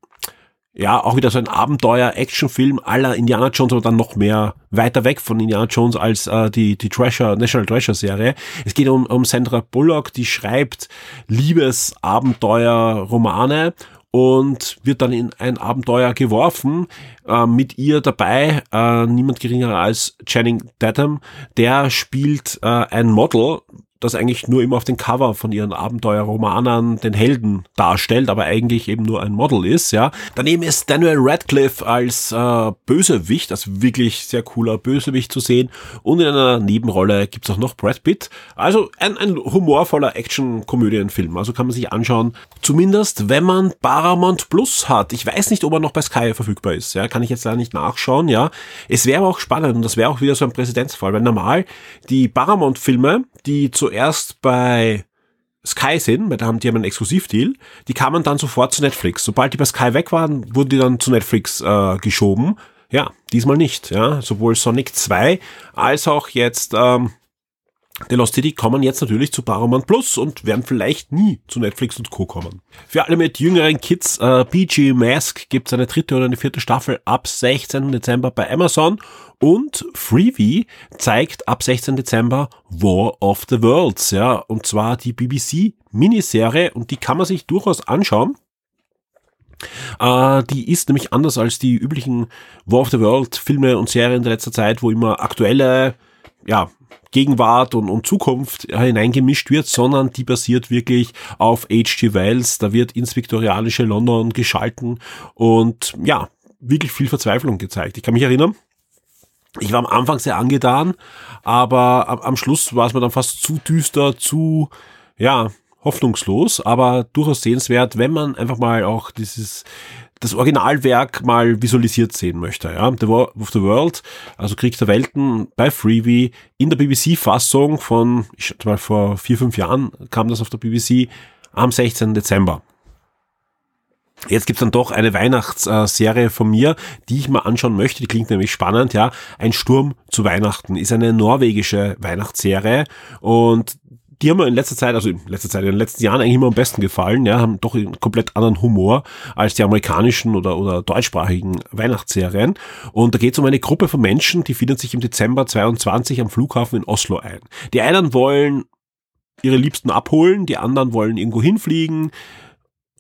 ja, auch wieder so ein Abenteuer-Actionfilm aller Indiana Jones, aber dann noch mehr weiter weg von Indiana Jones als äh, die, die Treasure, National Treasure Serie. Es geht um, um Sandra Bullock, die schreibt Liebes-Abenteuer-Romane und wird dann in ein Abenteuer geworfen. Äh, mit ihr dabei äh, niemand geringer als Channing Tatum. Der spielt äh, ein Model, das eigentlich nur immer auf den Cover von ihren Abenteuerromanen den Helden darstellt, aber eigentlich eben nur ein Model ist, ja. Daneben ist Daniel Radcliffe als äh, Bösewicht, also wirklich sehr cooler Bösewicht zu sehen. Und in einer Nebenrolle gibt's auch noch Brad Pitt. Also ein, ein humorvoller Action-Komödienfilm. Also kann man sich anschauen. Zumindest, wenn man Paramount Plus hat. Ich weiß nicht, ob er noch bei Sky verfügbar ist. Ja, kann ich jetzt da nicht nachschauen, ja. Es wäre aber auch spannend und das wäre auch wieder so ein Präzedenzfall, weil normal die Paramount-Filme, die zu zuerst bei Sky sind, weil da haben die einen Exklusivdeal, die kamen dann sofort zu Netflix. Sobald die bei Sky weg waren, wurden die dann zu Netflix äh, geschoben. Ja, diesmal nicht. Ja, sowohl Sonic 2 als auch jetzt ähm, The Lost City kommen jetzt natürlich zu Paramount Plus und werden vielleicht nie zu Netflix und Co. kommen. Für alle mit jüngeren Kids, äh, PG Mask gibt es eine dritte oder eine vierte Staffel ab 16. Dezember bei Amazon und Freebie zeigt ab 16. Dezember War of the Worlds, ja, und zwar die BBC Miniserie und die kann man sich durchaus anschauen. Uh, die ist nämlich anders als die üblichen War of the World Filme und Serien der letzter Zeit, wo immer aktuelle ja, Gegenwart und, und Zukunft hineingemischt wird, sondern die basiert wirklich auf H.G. Wells. Da wird ins viktorianische London geschalten und ja, wirklich viel Verzweiflung gezeigt. Ich kann mich erinnern, ich war am Anfang sehr angetan, aber am, am Schluss war es mir dann fast zu düster, zu, ja, hoffnungslos, aber durchaus sehenswert, wenn man einfach mal auch dieses das Originalwerk mal visualisiert sehen möchte. Ja? The War of the World, also Krieg der Welten bei Freebie in der BBC-Fassung von, ich schätze mal vor vier, fünf Jahren kam das auf der BBC am 16. Dezember. Jetzt gibt's dann doch eine Weihnachtsserie von mir, die ich mal anschauen möchte. Die klingt nämlich spannend, ja. Ein Sturm zu Weihnachten ist eine norwegische Weihnachtsserie und die haben mir in letzter Zeit, also in letzter Zeit, in den letzten Jahren eigentlich immer am besten gefallen, ja, haben doch einen komplett anderen Humor als die amerikanischen oder, oder deutschsprachigen Weihnachtsserien. Und da geht es um eine Gruppe von Menschen, die findet sich im Dezember 22 am Flughafen in Oslo ein. Die einen wollen ihre Liebsten abholen, die anderen wollen irgendwo hinfliegen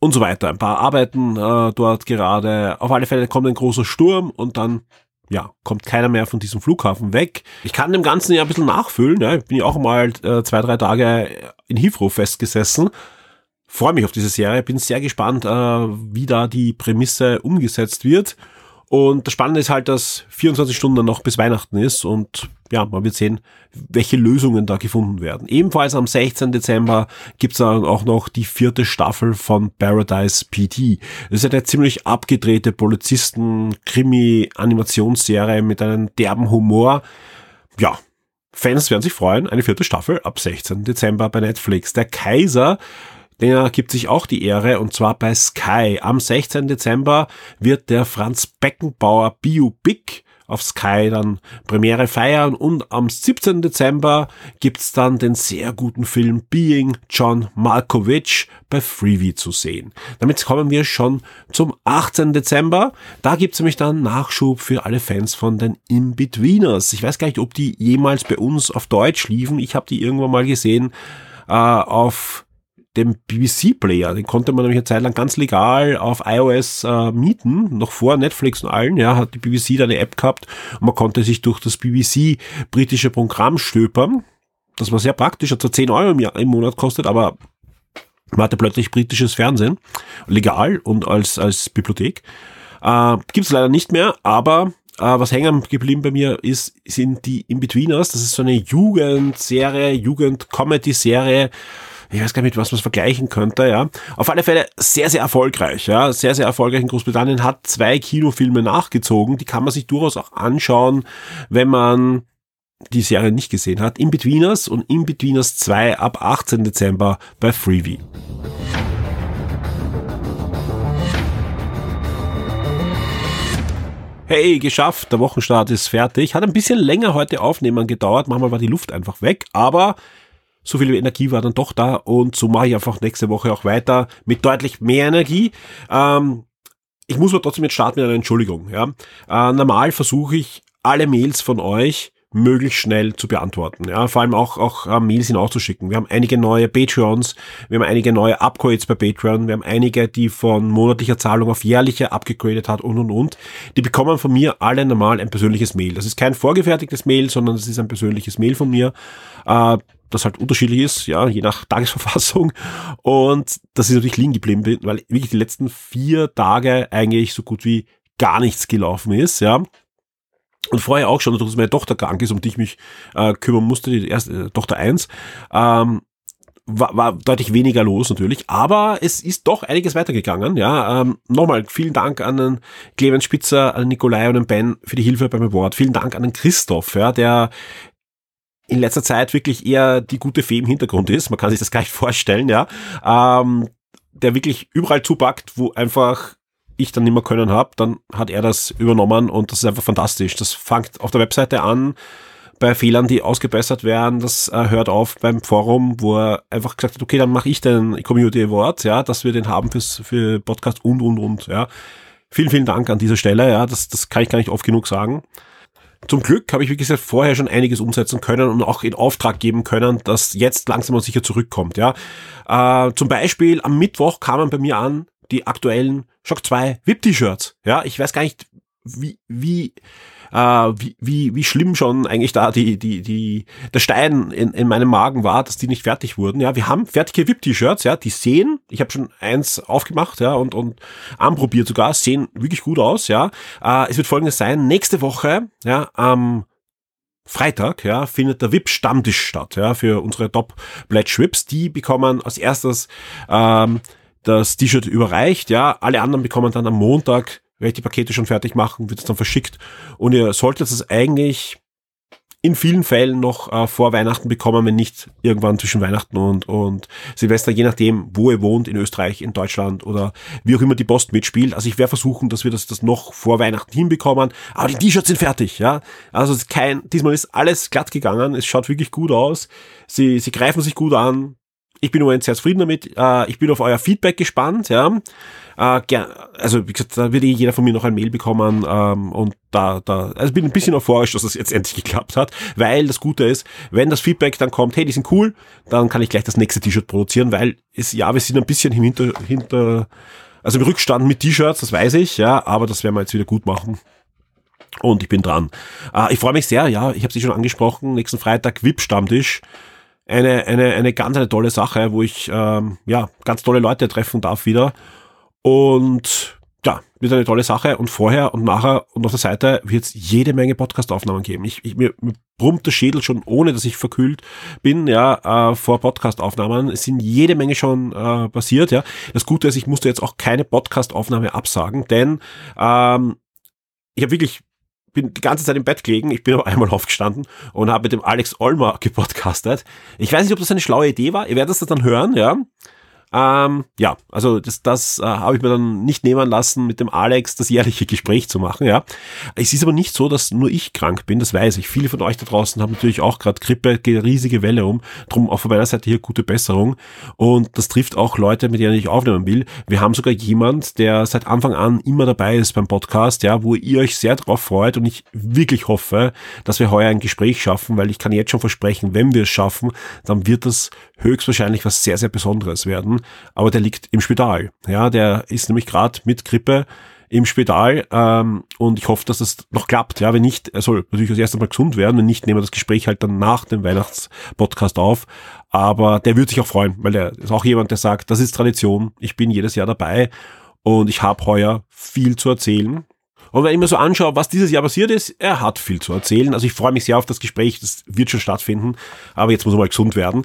und so weiter. Ein paar arbeiten äh, dort gerade. Auf alle Fälle kommt ein großer Sturm und dann ja, kommt keiner mehr von diesem Flughafen weg. Ich kann dem Ganzen ja ein bisschen nachfüllen. Ja. Ich bin ja auch mal äh, zwei, drei Tage in Heathrow festgesessen. Freue mich auf diese Serie. Bin sehr gespannt, äh, wie da die Prämisse umgesetzt wird. Und das Spannende ist halt, dass 24 Stunden noch bis Weihnachten ist und ja, man wird sehen, welche Lösungen da gefunden werden. Ebenfalls am 16. Dezember gibt's dann auch noch die vierte Staffel von Paradise PT. Das ist eine ziemlich abgedrehte Polizisten-Krimi-Animationsserie mit einem derben Humor. Ja, Fans werden sich freuen. Eine vierte Staffel ab 16. Dezember bei Netflix. Der Kaiser der gibt sich auch die Ehre und zwar bei Sky. Am 16. Dezember wird der Franz Beckenbauer Biopic auf Sky dann Premiere feiern und am 17. Dezember gibt's dann den sehr guten Film Being John Malkovich bei Freeview zu sehen. Damit kommen wir schon zum 18. Dezember. Da gibt's nämlich dann Nachschub für alle Fans von den In-Betweeners. Ich weiß gar nicht, ob die jemals bei uns auf Deutsch liefen. Ich habe die irgendwann mal gesehen äh, auf dem BBC-Player. Den konnte man nämlich eine Zeit lang ganz legal auf iOS äh, mieten, noch vor Netflix und allen. Ja, hat die BBC da eine App gehabt und man konnte sich durch das BBC britische Programm stöpern. Das war sehr praktisch, hat zwar 10 Euro im, Jahr, im Monat kostet, aber man hatte plötzlich britisches Fernsehen, legal und als, als Bibliothek. Äh, Gibt es leider nicht mehr, aber äh, was hängen geblieben bei mir ist, sind die In-Betweeners. Das ist so eine Jugendserie, Jugend-Comedy-Serie, ich weiß gar nicht, was man es vergleichen könnte, ja. Auf alle Fälle sehr, sehr erfolgreich, ja. Sehr, sehr erfolgreich in Großbritannien, hat zwei Kinofilme nachgezogen, die kann man sich durchaus auch anschauen, wenn man die Serie nicht gesehen hat. In-Betweeners und In-Betweeners 2 ab 18. Dezember bei Freebie. Hey, geschafft, der Wochenstart ist fertig. Hat ein bisschen länger heute aufnehmen gedauert, manchmal war die Luft einfach weg, aber so viel Energie war dann doch da und so mache ich einfach nächste Woche auch weiter mit deutlich mehr Energie. Ähm, ich muss aber trotzdem jetzt starten mit einer Entschuldigung. Ja? Äh, normal versuche ich alle Mails von euch möglichst schnell zu beantworten. Ja, vor allem auch, auch äh, Mails hinauszuschicken. Wir haben einige neue Patreons, wir haben einige neue Upgrades bei Patreon, wir haben einige, die von monatlicher Zahlung auf jährliche abgegradet hat und und und. Die bekommen von mir alle normal ein persönliches Mail. Das ist kein vorgefertigtes Mail, sondern das ist ein persönliches Mail von mir. Äh, das halt unterschiedlich ist, ja, je nach Tagesverfassung. Und das ist natürlich liegen geblieben, weil wirklich die letzten vier Tage eigentlich so gut wie gar nichts gelaufen ist, ja. Und vorher auch schon, dass meine Tochter krank ist, um die ich mich äh, kümmern musste, die erste äh, Tochter eins, ähm, war, war deutlich weniger los natürlich, aber es ist doch einiges weitergegangen. Ja, ähm, nochmal vielen Dank an den Clemens Spitzer, an den Nikolai und den Ben für die Hilfe beim Award. Vielen Dank an den Christoph, ja, der in letzter Zeit wirklich eher die gute Fee im Hintergrund ist. Man kann sich das gar nicht vorstellen, ja. Ähm, der wirklich überall zupackt, wo einfach ich dann nicht mehr können habe, dann hat er das übernommen und das ist einfach fantastisch. Das fängt auf der Webseite an, bei Fehlern, die ausgebessert werden, das äh, hört auf beim Forum, wo er einfach gesagt hat, okay, dann mache ich den Community Award, ja, dass wir den haben fürs für Podcast und und und, ja. Vielen, vielen Dank an dieser Stelle, ja, das, das kann ich gar nicht oft genug sagen. Zum Glück habe ich, wie gesagt, vorher schon einiges umsetzen können und auch in Auftrag geben können, dass jetzt langsam und sicher zurückkommt, ja. Äh, zum Beispiel am Mittwoch kamen bei mir an die aktuellen Shock 2 VIP-T-Shirts, ja. Ich weiß gar nicht, wie, wie, äh, wie, wie, wie schlimm schon eigentlich da die, die, die, der Stein in, in meinem Magen war, dass die nicht fertig wurden. Ja, wir haben fertige VIP-T-Shirts, ja, die sehen, ich habe schon eins aufgemacht, ja, und, und anprobiert sogar, sehen wirklich gut aus, ja. Äh, es wird folgendes sein, nächste Woche, ja, am Freitag, ja, findet der VIP-Stammtisch statt, ja, für unsere Top-Pledge-Whips. Die bekommen als erstes ähm, das T-Shirt überreicht, ja. Alle anderen bekommen dann am Montag werde ich die Pakete schon fertig machen, wird es dann verschickt. Und ihr solltet es eigentlich in vielen Fällen noch äh, vor Weihnachten bekommen, wenn nicht irgendwann zwischen Weihnachten und, und Silvester, je nachdem, wo ihr wohnt, in Österreich, in Deutschland oder wie auch immer die Post mitspielt. Also ich werde versuchen, dass wir das, das noch vor Weihnachten hinbekommen. Aber die T-Shirts sind fertig, ja. Also es ist kein, diesmal ist alles glatt gegangen. Es schaut wirklich gut aus. Sie, sie greifen sich gut an. Ich bin übrigens sehr zufrieden damit. Äh, ich bin auf euer Feedback gespannt, ja. Äh, gern, also wie gesagt, da wird eh jeder von mir noch ein Mail bekommen ähm, und da, da, also bin ein bisschen euphorisch, dass das jetzt endlich geklappt hat, weil das Gute ist, wenn das Feedback dann kommt, hey, die sind cool, dann kann ich gleich das nächste T-Shirt produzieren, weil es, ja, wir sind ein bisschen im Hinter, hinter, also im Rückstand mit T-Shirts, das weiß ich, ja, aber das werden wir jetzt wieder gut machen. Und ich bin dran. Äh, ich freue mich sehr, ja, ich habe sie schon angesprochen, nächsten Freitag VIP-Stammtisch eine, eine, eine ganz eine tolle Sache, wo ich ähm, ja ganz tolle Leute treffen darf wieder. Und ja, wird eine tolle Sache. Und vorher und nachher und auf der Seite wird es jede Menge Podcast-Aufnahmen geben. Ich, ich, mir, mir brummt der Schädel schon, ohne dass ich verkühlt bin, ja, äh, vor Podcast-Aufnahmen. Es sind jede Menge schon äh, passiert, ja. Das Gute ist, ich musste jetzt auch keine Podcast-Aufnahme absagen, denn ähm, ich habe wirklich bin die ganze Zeit im Bett gelegen, ich bin aber einmal aufgestanden und habe mit dem Alex Olmer gepodcastet. Ich weiß nicht, ob das eine schlaue Idee war, ihr werdet es dann hören, ja. Ähm, ja, also das, das äh, habe ich mir dann nicht nehmen lassen, mit dem Alex das jährliche Gespräch zu machen. Ja, es ist aber nicht so, dass nur ich krank bin. Das weiß ich. Viele von euch da draußen haben natürlich auch gerade Grippe, geht riesige Welle um. Drum auch von meiner Seite hier gute Besserung. Und das trifft auch Leute, mit denen ich aufnehmen will. Wir haben sogar jemand, der seit Anfang an immer dabei ist beim Podcast, ja, wo ihr euch sehr drauf freut und ich wirklich hoffe, dass wir heuer ein Gespräch schaffen, weil ich kann jetzt schon versprechen, wenn wir es schaffen, dann wird das höchstwahrscheinlich was sehr, sehr Besonderes werden. Aber der liegt im Spital. Ja, der ist nämlich gerade mit Grippe im Spital ähm, und ich hoffe, dass das noch klappt. Ja, wenn nicht, er soll natürlich als erstes mal gesund werden. Wenn nicht, nehmen wir das Gespräch halt dann nach dem Weihnachtspodcast auf. Aber der wird sich auch freuen, weil er ist auch jemand, der sagt, das ist Tradition. Ich bin jedes Jahr dabei und ich habe heuer viel zu erzählen. Und wenn ich mir so anschaue, was dieses Jahr passiert ist, er hat viel zu erzählen. Also ich freue mich sehr auf das Gespräch, das wird schon stattfinden, aber jetzt muss er mal gesund werden.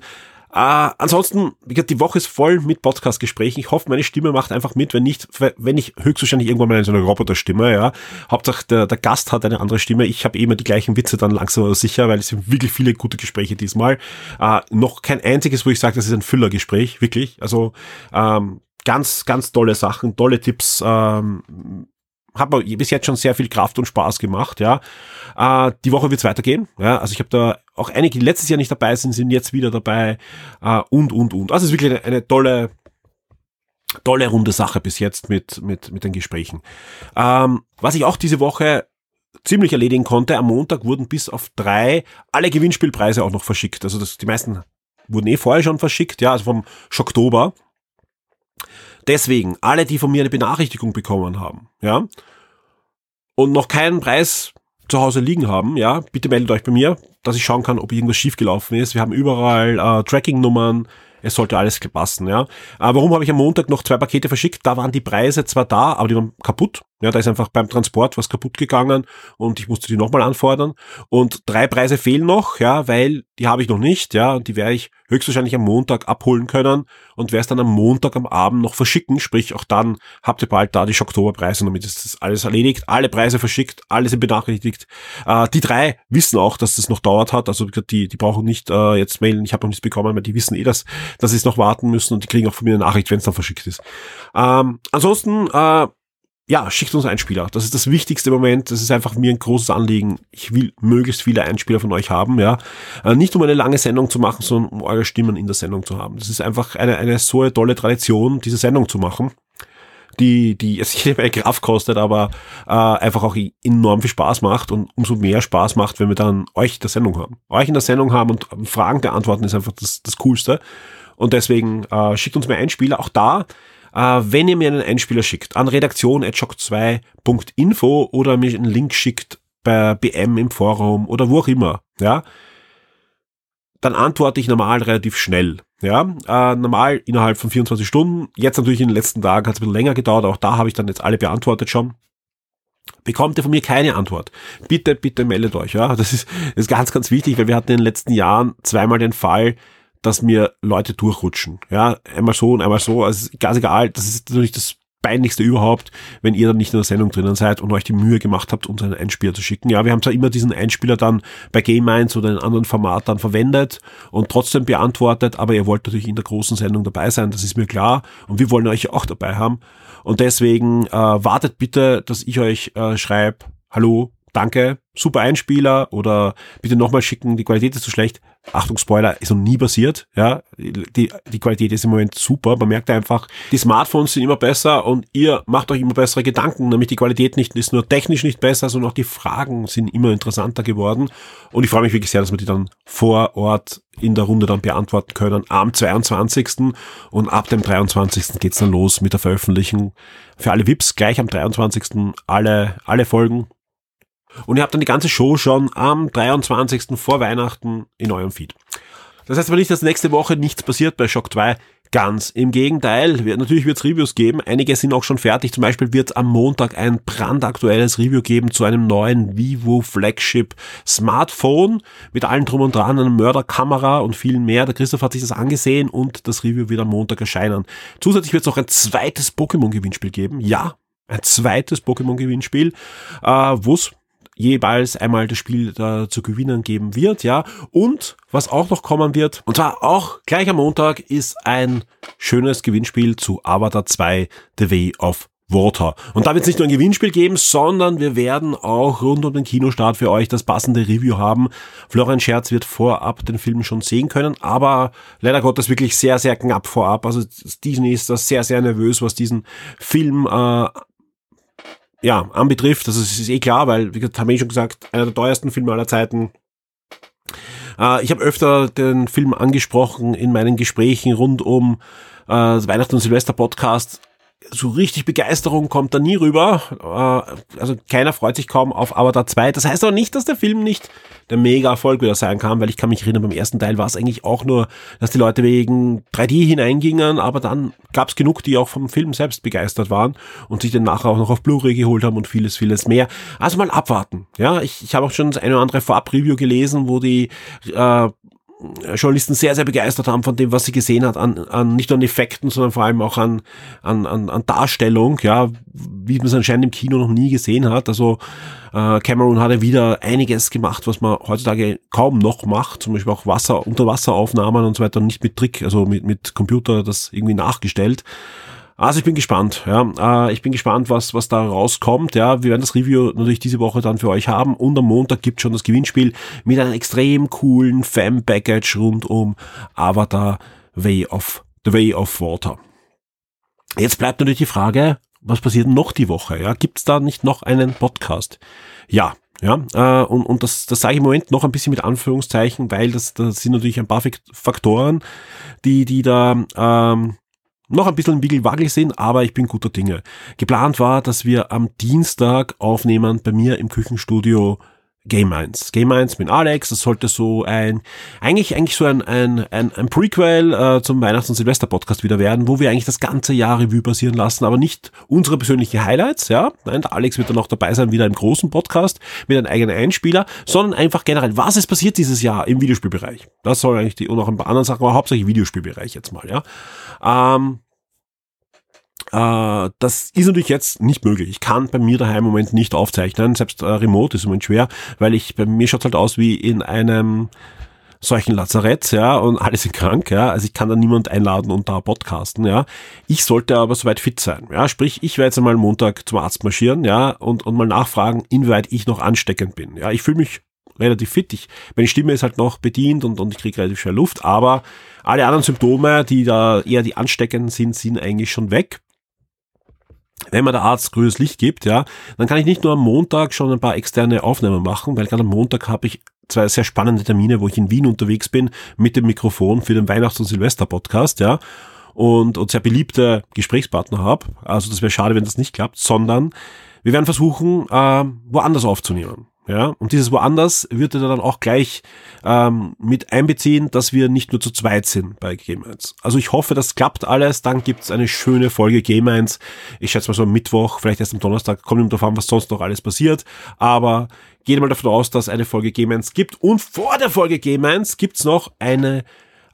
Äh, ansonsten, wie gesagt, die Woche ist voll mit Podcast-Gesprächen. Ich hoffe, meine Stimme macht einfach mit. Wenn nicht, wenn ich höchstwahrscheinlich irgendwann mal in so einer Roboterstimme, ja. Hauptsache der, der Gast hat eine andere Stimme. Ich habe eh immer die gleichen Witze dann langsam aber sicher, weil es sind wirklich viele gute Gespräche diesmal. Äh, noch kein einziges, wo ich sage, das ist ein Füllergespräch, wirklich. Also ähm, ganz, ganz tolle Sachen, tolle Tipps. Ähm, hat mir bis jetzt schon sehr viel Kraft und Spaß gemacht, ja. Äh, die Woche wird's weitergehen, ja. Also ich habe da auch einige, die letztes Jahr nicht dabei sind, sind jetzt wieder dabei äh, und, und, und. Also es ist wirklich eine, eine tolle, tolle runde Sache bis jetzt mit, mit, mit den Gesprächen. Ähm, was ich auch diese Woche ziemlich erledigen konnte, am Montag wurden bis auf drei alle Gewinnspielpreise auch noch verschickt. Also das, die meisten wurden eh vorher schon verschickt, ja, also vom Schocktober. Deswegen, alle, die von mir eine Benachrichtigung bekommen haben, ja, und noch keinen Preis zu Hause liegen haben, ja, bitte meldet euch bei mir, dass ich schauen kann, ob irgendwas schiefgelaufen ist. Wir haben überall äh, Tracking-Nummern, es sollte alles passen, ja. Äh, warum habe ich am Montag noch zwei Pakete verschickt? Da waren die Preise zwar da, aber die waren kaputt, Ja, da ist einfach beim Transport was kaputt gegangen und ich musste die nochmal anfordern. Und drei Preise fehlen noch, ja, weil die habe ich noch nicht, ja, und die werde ich höchstwahrscheinlich am Montag abholen können und werde es dann am Montag am Abend noch verschicken. Sprich, auch dann habt ihr bald da die Schocktoberpreise damit ist das alles erledigt. Alle Preise verschickt, alle sind benachrichtigt. Äh, die drei wissen auch, dass das noch dauert hat. Also die, die brauchen nicht äh, jetzt mailen, ich habe noch nichts bekommen, weil die wissen eh, dass, dass sie es noch warten müssen und die kriegen auch von mir eine Nachricht, wenn es dann verschickt ist. Ähm, ansonsten, äh, ja, schickt uns Einspieler. Das ist das wichtigste Moment. Das ist einfach mir ein großes Anliegen. Ich will möglichst viele Einspieler von euch haben, ja. Äh, nicht um eine lange Sendung zu machen, sondern um eure Stimmen in der Sendung zu haben. Das ist einfach eine, eine so eine tolle Tradition, diese Sendung zu machen. Die, die es jede Menge Kraft kostet, aber äh, einfach auch enorm viel Spaß macht und umso mehr Spaß macht, wenn wir dann euch in der Sendung haben. Euch in der Sendung haben und Fragen beantworten ist einfach das, das Coolste. Und deswegen äh, schickt uns mehr Einspieler. Auch da wenn ihr mir einen Einspieler schickt an redaktion.shock2.info oder mir einen Link schickt bei BM im Forum oder wo auch immer, ja, dann antworte ich normal relativ schnell. Ja, äh, normal innerhalb von 24 Stunden. Jetzt natürlich in den letzten Tagen hat es ein bisschen länger gedauert, auch da habe ich dann jetzt alle beantwortet schon. Bekommt ihr von mir keine Antwort? Bitte, bitte meldet euch. Ja, das ist, das ist ganz, ganz wichtig, weil wir hatten in den letzten Jahren zweimal den Fall, dass mir Leute durchrutschen. Ja, einmal so und einmal so. Also ganz egal, das ist natürlich das peinlichste überhaupt, wenn ihr dann nicht in der Sendung drinnen seid und euch die Mühe gemacht habt, uns einen Einspieler zu schicken. Ja, wir haben zwar immer diesen Einspieler dann bei Game 1 oder in anderen Format dann verwendet und trotzdem beantwortet, aber ihr wollt natürlich in der großen Sendung dabei sein, das ist mir klar und wir wollen euch auch dabei haben und deswegen äh, wartet bitte, dass ich euch äh, schreibe, hallo, danke, super Einspieler oder bitte nochmal schicken, die Qualität ist zu schlecht. Achtung, Spoiler, ist noch nie passiert. Ja, die, die Qualität ist im Moment super. Man merkt einfach, die Smartphones sind immer besser und ihr macht euch immer bessere Gedanken. Nämlich die Qualität nicht ist nur technisch nicht besser, sondern auch die Fragen sind immer interessanter geworden. Und ich freue mich wirklich sehr, dass wir die dann vor Ort in der Runde dann beantworten können am 22. Und ab dem 23. geht's dann los mit der Veröffentlichung. Für alle VIPs gleich am 23. alle, alle Folgen und ihr habt dann die ganze Show schon am 23. vor Weihnachten in eurem Feed. Das heißt aber nicht, dass nächste Woche nichts passiert bei Shock 2. Ganz im Gegenteil. Natürlich wird es Reviews geben. Einige sind auch schon fertig. Zum Beispiel wird es am Montag ein brandaktuelles Review geben zu einem neuen Vivo Flagship Smartphone mit allen drum und dran, einer Mörderkamera und viel mehr. Der Christoph hat sich das angesehen und das Review wird am Montag erscheinen. Zusätzlich wird es auch ein zweites Pokémon-Gewinnspiel geben. Ja, ein zweites Pokémon-Gewinnspiel, äh, wo es jeweils einmal das Spiel da zu gewinnen geben wird, ja. Und was auch noch kommen wird, und zwar auch gleich am Montag, ist ein schönes Gewinnspiel zu Avatar 2 The Way of Water. Und da wird es nicht nur ein Gewinnspiel geben, sondern wir werden auch rund um den Kinostart für euch das passende Review haben. Florian Scherz wird vorab den Film schon sehen können, aber leider Gottes wirklich sehr, sehr knapp vorab. Also Disney ist da sehr, sehr nervös, was diesen Film äh, ja, anbetrifft, das ist, ist eh klar, weil, wie gesagt, haben wir eh schon gesagt, einer der teuersten Filme aller Zeiten. Äh, ich habe öfter den Film angesprochen in meinen Gesprächen rund um äh, Weihnachten und Silvester Podcast so richtig Begeisterung kommt da nie rüber. Äh, also keiner freut sich kaum auf Avatar 2. Das heißt aber nicht, dass der Film nicht der Mega-Erfolg wieder sein kann, weil ich kann mich erinnern, beim ersten Teil war es eigentlich auch nur, dass die Leute wegen 3D hineingingen, aber dann gab es genug, die auch vom Film selbst begeistert waren und sich dann nachher auch noch auf Blu-ray geholt haben und vieles, vieles mehr. Also mal abwarten. Ja, ich, ich habe auch schon das eine oder andere Vorab-Review gelesen, wo die äh, Journalisten sehr, sehr begeistert haben von dem, was sie gesehen hat, an, an nicht nur an Effekten, sondern vor allem auch an, an, an, an Darstellung, ja, wie man es anscheinend im Kino noch nie gesehen hat. Also äh, Cameron hatte wieder einiges gemacht, was man heutzutage kaum noch macht, zum Beispiel auch Wasser, Unterwasseraufnahmen und so weiter, nicht mit Trick, also mit, mit Computer das irgendwie nachgestellt. Also ich bin gespannt, ja. Äh, ich bin gespannt, was, was da rauskommt. Ja, wir werden das Review natürlich diese Woche dann für euch haben. Und am Montag gibt schon das Gewinnspiel mit einem extrem coolen Fan-Package rund um Avatar Way of The Way of Water. Jetzt bleibt natürlich die Frage, was passiert noch die Woche? Ja, gibt es da nicht noch einen Podcast? Ja, ja, äh, und, und das, das sage ich im Moment noch ein bisschen mit Anführungszeichen, weil das, das sind natürlich ein paar Faktoren, die, die da ähm, noch ein bisschen wiggelwaggel sind, aber ich bin guter Dinge. Geplant war, dass wir am Dienstag aufnehmen bei mir im Küchenstudio Game 1. Game 1 mit Alex, das sollte so ein, eigentlich, eigentlich so ein, ein, ein, ein Prequel äh, zum Weihnachts- und Silvester-Podcast wieder werden, wo wir eigentlich das ganze Jahr Revue passieren lassen, aber nicht unsere persönlichen Highlights, ja. Nein, der Alex wird dann auch dabei sein, wieder im großen Podcast mit einem eigenen Einspieler, sondern einfach generell, was ist passiert dieses Jahr im Videospielbereich? Das soll eigentlich die, und auch ein paar anderen Sachen, aber hauptsächlich Videospielbereich jetzt mal, ja. Ähm, äh, das ist natürlich jetzt nicht möglich. Ich kann bei mir daheim im Moment nicht aufzeichnen. Selbst äh, Remote ist im Moment schwer, weil ich, bei mir schaut halt aus wie in einem solchen Lazarett, ja, und alle sind krank, ja, also ich kann da niemand einladen und da podcasten, ja. Ich sollte aber soweit fit sein, ja, sprich, ich werde jetzt einmal Montag zum Arzt marschieren, ja, und, und mal nachfragen, inwieweit ich noch ansteckend bin, ja. Ich fühle mich relativ fit, ich, meine Stimme ist halt noch bedient und, und ich kriege relativ schwer Luft, aber alle anderen Symptome, die da eher die ansteckenden sind, sind eigentlich schon weg wenn mir der Arzt grünes Licht gibt, ja, dann kann ich nicht nur am Montag schon ein paar externe Aufnahmen machen, weil gerade am Montag habe ich zwei sehr spannende Termine, wo ich in Wien unterwegs bin mit dem Mikrofon für den Weihnachts- und Silvester-Podcast, ja, und, und sehr beliebte Gesprächspartner habe. Also das wäre schade, wenn das nicht klappt, sondern wir werden versuchen, äh, woanders aufzunehmen. Ja, und dieses woanders wird er dann auch gleich ähm, mit einbeziehen, dass wir nicht nur zu zweit sind bei Game 1. Also ich hoffe, das klappt alles. Dann gibt's eine schöne Folge Game 1. Ich schätze mal so am Mittwoch, vielleicht erst am Donnerstag, kommt ihm darauf an, was sonst noch alles passiert. Aber gehe mal davon aus, dass eine Folge Game 1 gibt. Und vor der Folge Game 1 gibt's noch eine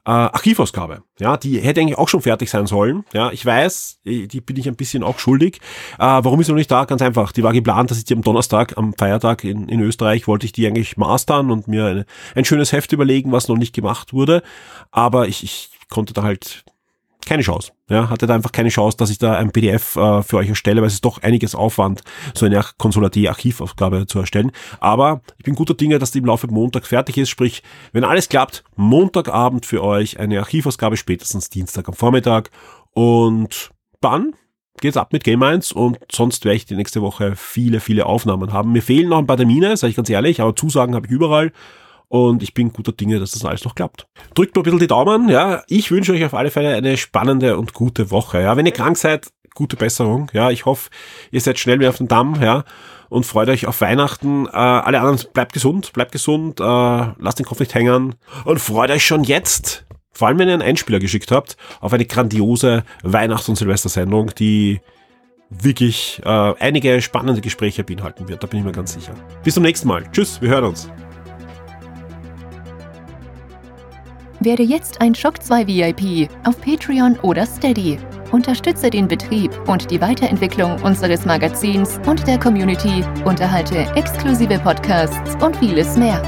äh, Archivausgabe. Ja, die hätte eigentlich auch schon fertig sein sollen. Ja, ich weiß, die bin ich ein bisschen auch schuldig. Äh, warum ist sie noch nicht da? Ganz einfach. Die war geplant, dass ich die am Donnerstag, am Feiertag in, in Österreich, wollte ich die eigentlich mastern und mir eine, ein schönes Heft überlegen, was noch nicht gemacht wurde. Aber ich, ich konnte da halt keine Chance. Ja, hatte da einfach keine Chance, dass ich da ein PDF äh, für euch erstelle, weil es ist doch einiges Aufwand, so eine Consolati Archivaufgabe zu erstellen. Aber ich bin guter Dinge, dass die im Laufe Montag fertig ist. Sprich, wenn alles klappt, Montagabend für euch eine Archivausgabe, spätestens Dienstag am Vormittag. Und dann geht's ab mit Game 1 und sonst werde ich die nächste Woche viele, viele Aufnahmen haben. Mir fehlen noch ein paar Termine, sage ich ganz ehrlich, aber Zusagen habe ich überall. Und ich bin guter Dinge, dass das alles noch klappt. Drückt mir ein bisschen die Daumen, ja. Ich wünsche euch auf alle Fälle eine spannende und gute Woche, ja. Wenn ihr krank seid, gute Besserung, ja. Ich hoffe, ihr seid schnell wieder auf den Damm, ja. Und freut euch auf Weihnachten. Äh, alle anderen, bleibt gesund, bleibt gesund, äh, lasst den Kopf nicht hängen. Und freut euch schon jetzt, vor allem wenn ihr einen Einspieler geschickt habt, auf eine grandiose Weihnachts- und Silvestersendung, die wirklich äh, einige spannende Gespräche beinhalten wird. Da bin ich mir ganz sicher. Bis zum nächsten Mal. Tschüss, wir hören uns. Werde jetzt ein Shock 2 VIP auf Patreon oder Steady. Unterstütze den Betrieb und die Weiterentwicklung unseres Magazins und der Community, unterhalte exklusive Podcasts und vieles mehr.